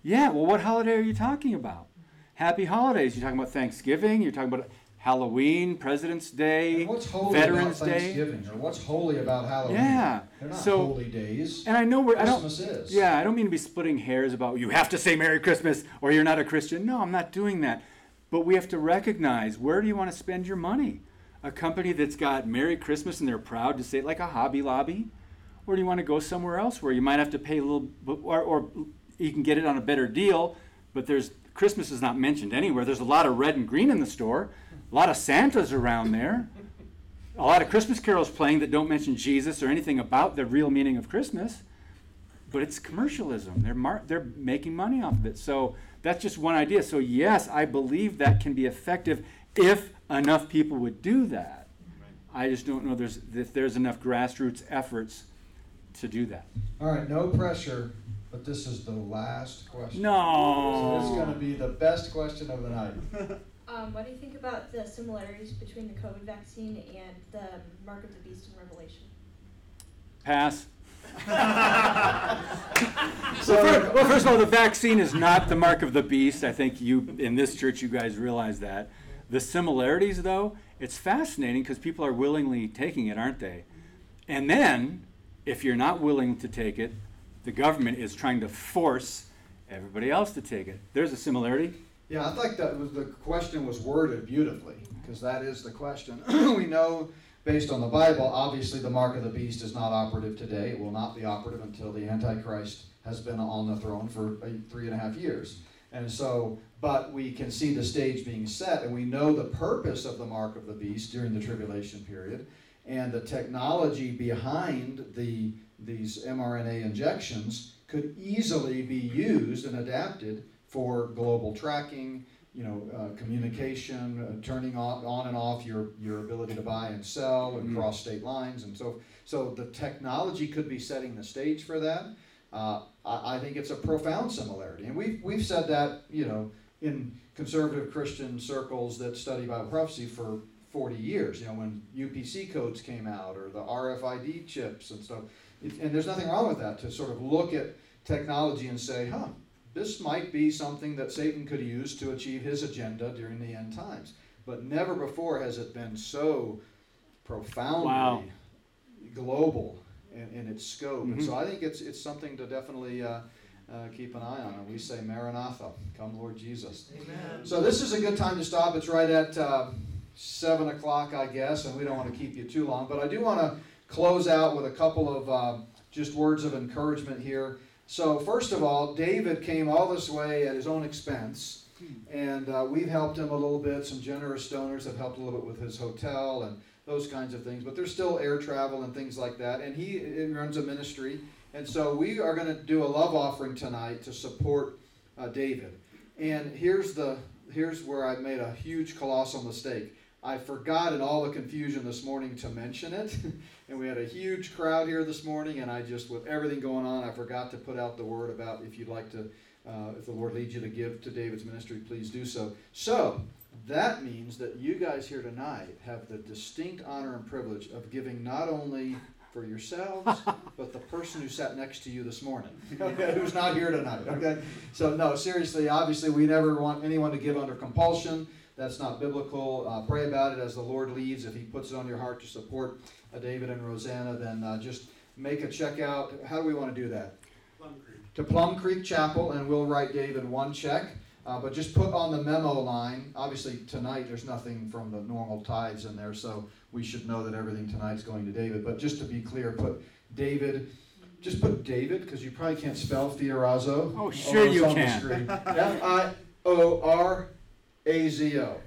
Speaker 2: yeah, well, what holiday are you talking about? Happy holidays. You're talking about Thanksgiving, you're talking about Halloween, President's Day,
Speaker 1: And what's holy
Speaker 2: Veterans
Speaker 1: about
Speaker 2: Day.
Speaker 1: Thanksgiving, or what's holy about Halloween?
Speaker 2: Yeah.
Speaker 1: They're not
Speaker 2: So-
Speaker 1: holy days.
Speaker 2: And I know we're, I don't,
Speaker 1: Christmas is.
Speaker 2: yeah, I don't mean to be splitting hairs about you have to say Merry Christmas or you're not a Christian. No, I'm not doing that. But we have to recognize where do you want to spend your money? A company that's got Merry Christmas and they're proud to say it like a Hobby Lobby? Or do you want to go somewhere else where you might have to pay a little, or, or you can get it on a better deal, but there's, Christmas is not mentioned anywhere. There's a lot of red and green in the store, a lot of Santas around there, a lot of Christmas carols playing that don't mention Jesus or anything about the real meaning of Christmas but it's commercialism. They're mar- they're making money off of it. So that's just one idea. So yes, I believe that can be effective if enough people would do that. I just don't know there's if there's enough grassroots efforts to do that.
Speaker 1: All right, no pressure, but this is the last question.
Speaker 2: No.
Speaker 1: So this is going to be the best question of the night.
Speaker 7: Um, what do you think about the similarities between the COVID vaccine and the mark of the beast in Revelation?
Speaker 2: Pass. so fir- well, first of all, the vaccine is not the mark of the beast. I think you in this church, you guys realize that. The similarities, though, it's fascinating because people are willingly taking it, aren't they? And then, if you're not willing to take it, the government is trying to force everybody else to take it. There's a similarity.
Speaker 1: Yeah, I think that was the question was worded beautifully because that is the question. we know based on the Bible, obviously the mark of the beast is not operative today. It will not be operative until the Antichrist has been on the throne for uh, three and a half years. And so, but we can see the stage being set, and we know the purpose of the mark of the beast during the tribulation period, and the technology behind the these mRNA injections could easily be used and adapted for global tracking, you know, uh, communication, uh, turning on, on and off your, your ability to buy and sell and
Speaker 2: Mm.
Speaker 1: cross state lines, and so so the technology could be setting the stage for that. Uh, I, I think it's a profound similarity, and we've we've said that you know in conservative Christian circles that study Bible prophecy for 40 years. You know when UPC codes came out or the RFID chips and stuff, it, and there's nothing wrong with that to sort of look at technology and say, huh, this might be something that Satan could use to achieve his agenda during the end times. But never before has it been so profoundly
Speaker 2: Wow.
Speaker 1: global in, in its scope. And so
Speaker 2: Mhm.
Speaker 1: I think it's it's something to definitely uh, uh, keep an eye on. And we say, Maranatha, come Lord Jesus.
Speaker 13: Amen.
Speaker 1: So this is a good time to stop. It's right at uh, seven o'clock, I guess, and we don't want to keep you too long. But I do want to close out with a couple of uh, just words of encouragement here. So first of all, David came all this way at his own expense, and uh, we've helped him a little bit. Some generous donors have helped a little bit with his hotel and those kinds of things. But there's still air travel and things like that, and he runs a ministry. And so we are going to do a love offering tonight to support uh, David. And here's the here's where I made a huge colossal mistake. I forgot in all the confusion this morning to mention it, and we had a huge crowd here this morning. And I just, with everything going on, I forgot to put out the word about if you'd like to, uh, if the Lord leads you to give to David's ministry, please do so. So that means that you guys here tonight have the distinct honor and privilege of giving not only for yourselves, but the person who sat next to you this morning, okay, who's not here tonight, okay? So, no, seriously, obviously, we never want anyone to give under compulsion. That's not biblical. Uh, pray about it as the Lord leads. If He puts it on your heart to support David and Rosanna, then uh, just make a check out. How do we want to do that? To Plum Creek Chapel, and we'll write David one check. Uh, but just put on the memo line. Obviously, tonight there's nothing from the normal tithes in there, so we should know that everything tonight's going to David. But just to be clear, put David. Just put David, because you probably can't spell Fiorazo.
Speaker 2: Oh, sure you
Speaker 1: on the
Speaker 2: can.
Speaker 1: screen. F I O R A Z O.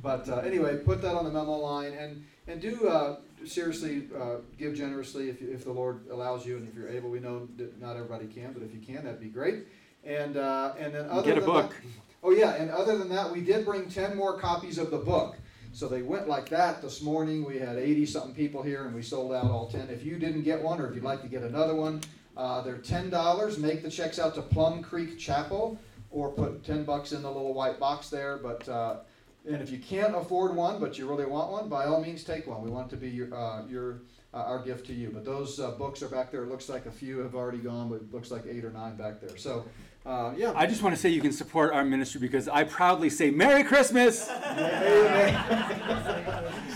Speaker 1: But uh, anyway, put that on the memo line and and do uh, seriously uh, give generously if, you, if the Lord allows you and if you're able. We know that not everybody can, but if you can, that'd be great. And uh, and then other
Speaker 2: Get a
Speaker 1: than
Speaker 2: book.
Speaker 1: That, oh yeah, and other than that, we did bring ten more copies of the book. So they went like that this morning. We had 80 something people here and we sold out all 10. If you didn't get one or if you'd like to get another one, uh, they're $10. Make the checks out to Plum Creek Chapel or put 10 bucks in the little white box there. But uh, and if you can't afford one, but you really want one, by all means take one. We want it to be your uh, your uh, our gift to you. But those uh, books are back there. It looks like a few have already gone, but it looks like eight or nine back there. So uh, yeah.
Speaker 2: I just want to say you can support our ministry because I proudly say Merry Christmas.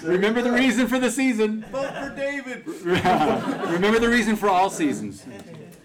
Speaker 2: Remember the reason for the season.
Speaker 3: Vote for David.
Speaker 2: Remember the reason for all seasons.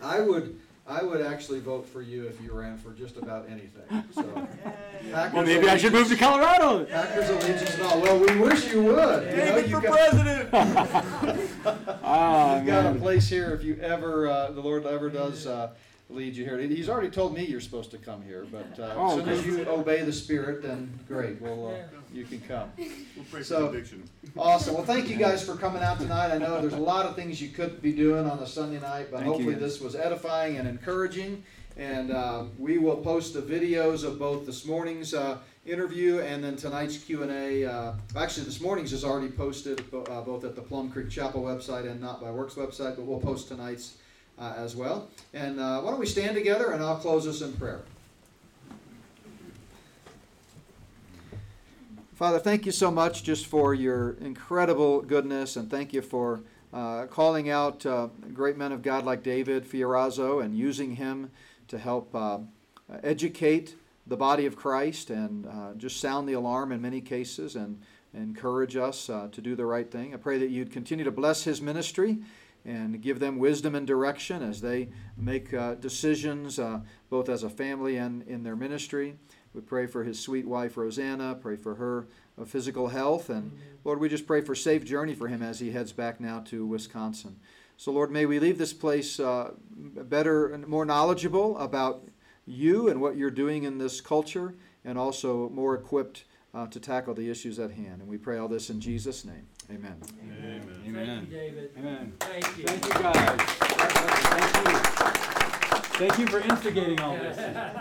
Speaker 1: I would I would actually vote for you if you ran for just about anything. So Packers
Speaker 2: Well, maybe I should move to Colorado.
Speaker 1: Packers allegiance and all. Well, we wish you would. You know,
Speaker 3: David
Speaker 1: you've
Speaker 3: for
Speaker 1: got-
Speaker 3: president.
Speaker 2: Ah,
Speaker 1: You've got a
Speaker 2: man.
Speaker 1: place here if you ever, uh, the Lord ever does uh, lead you here. He's already told me you're supposed to come here, but uh,
Speaker 2: Oh,
Speaker 1: as soon as you obey the Spirit, then great, well, uh, you can come.
Speaker 3: We'll pray
Speaker 1: So-
Speaker 3: conviction.
Speaker 1: Awesome. Well, thank you guys for coming out tonight. I know there's a lot of things you could be doing on a Sunday night, but
Speaker 2: Thank
Speaker 1: hopefully
Speaker 2: guys.
Speaker 1: this was edifying and encouraging. And uh, we will post the videos of both this morning's uh, interview and then tonight's Q and A. Uh, actually, this morning's is already posted bo- uh, both at the Plum Creek Chapel website and Not by Works website, but we'll post tonight's uh, as well. And uh, why don't we stand together and I'll close us in prayer. Father, thank you so much just for your incredible goodness, and thank you for uh, calling out uh, great men of God like David Fiorazo and using him to help uh, educate the body of Christ and uh, just sound the alarm in many cases and encourage us to do the right thing. I pray that you'd continue to bless his ministry and give them wisdom and direction as they make uh, decisions uh, both as a family and in their ministry. We pray for his sweet wife Rosanna, pray for her uh, physical health, and Lord, we just pray for safe journey for him as he heads back now to Wisconsin. So Lord, may we leave this place uh, better and more knowledgeable about you and what you're doing in this culture, and also more equipped uh, to tackle the issues at hand. And we pray all this in Jesus' name. Amen.
Speaker 3: Amen.
Speaker 2: Amen.
Speaker 12: Thank you, David.
Speaker 2: Amen.
Speaker 12: Thank you.
Speaker 2: Thank you, guys. Thank you. Thank you for instigating all this.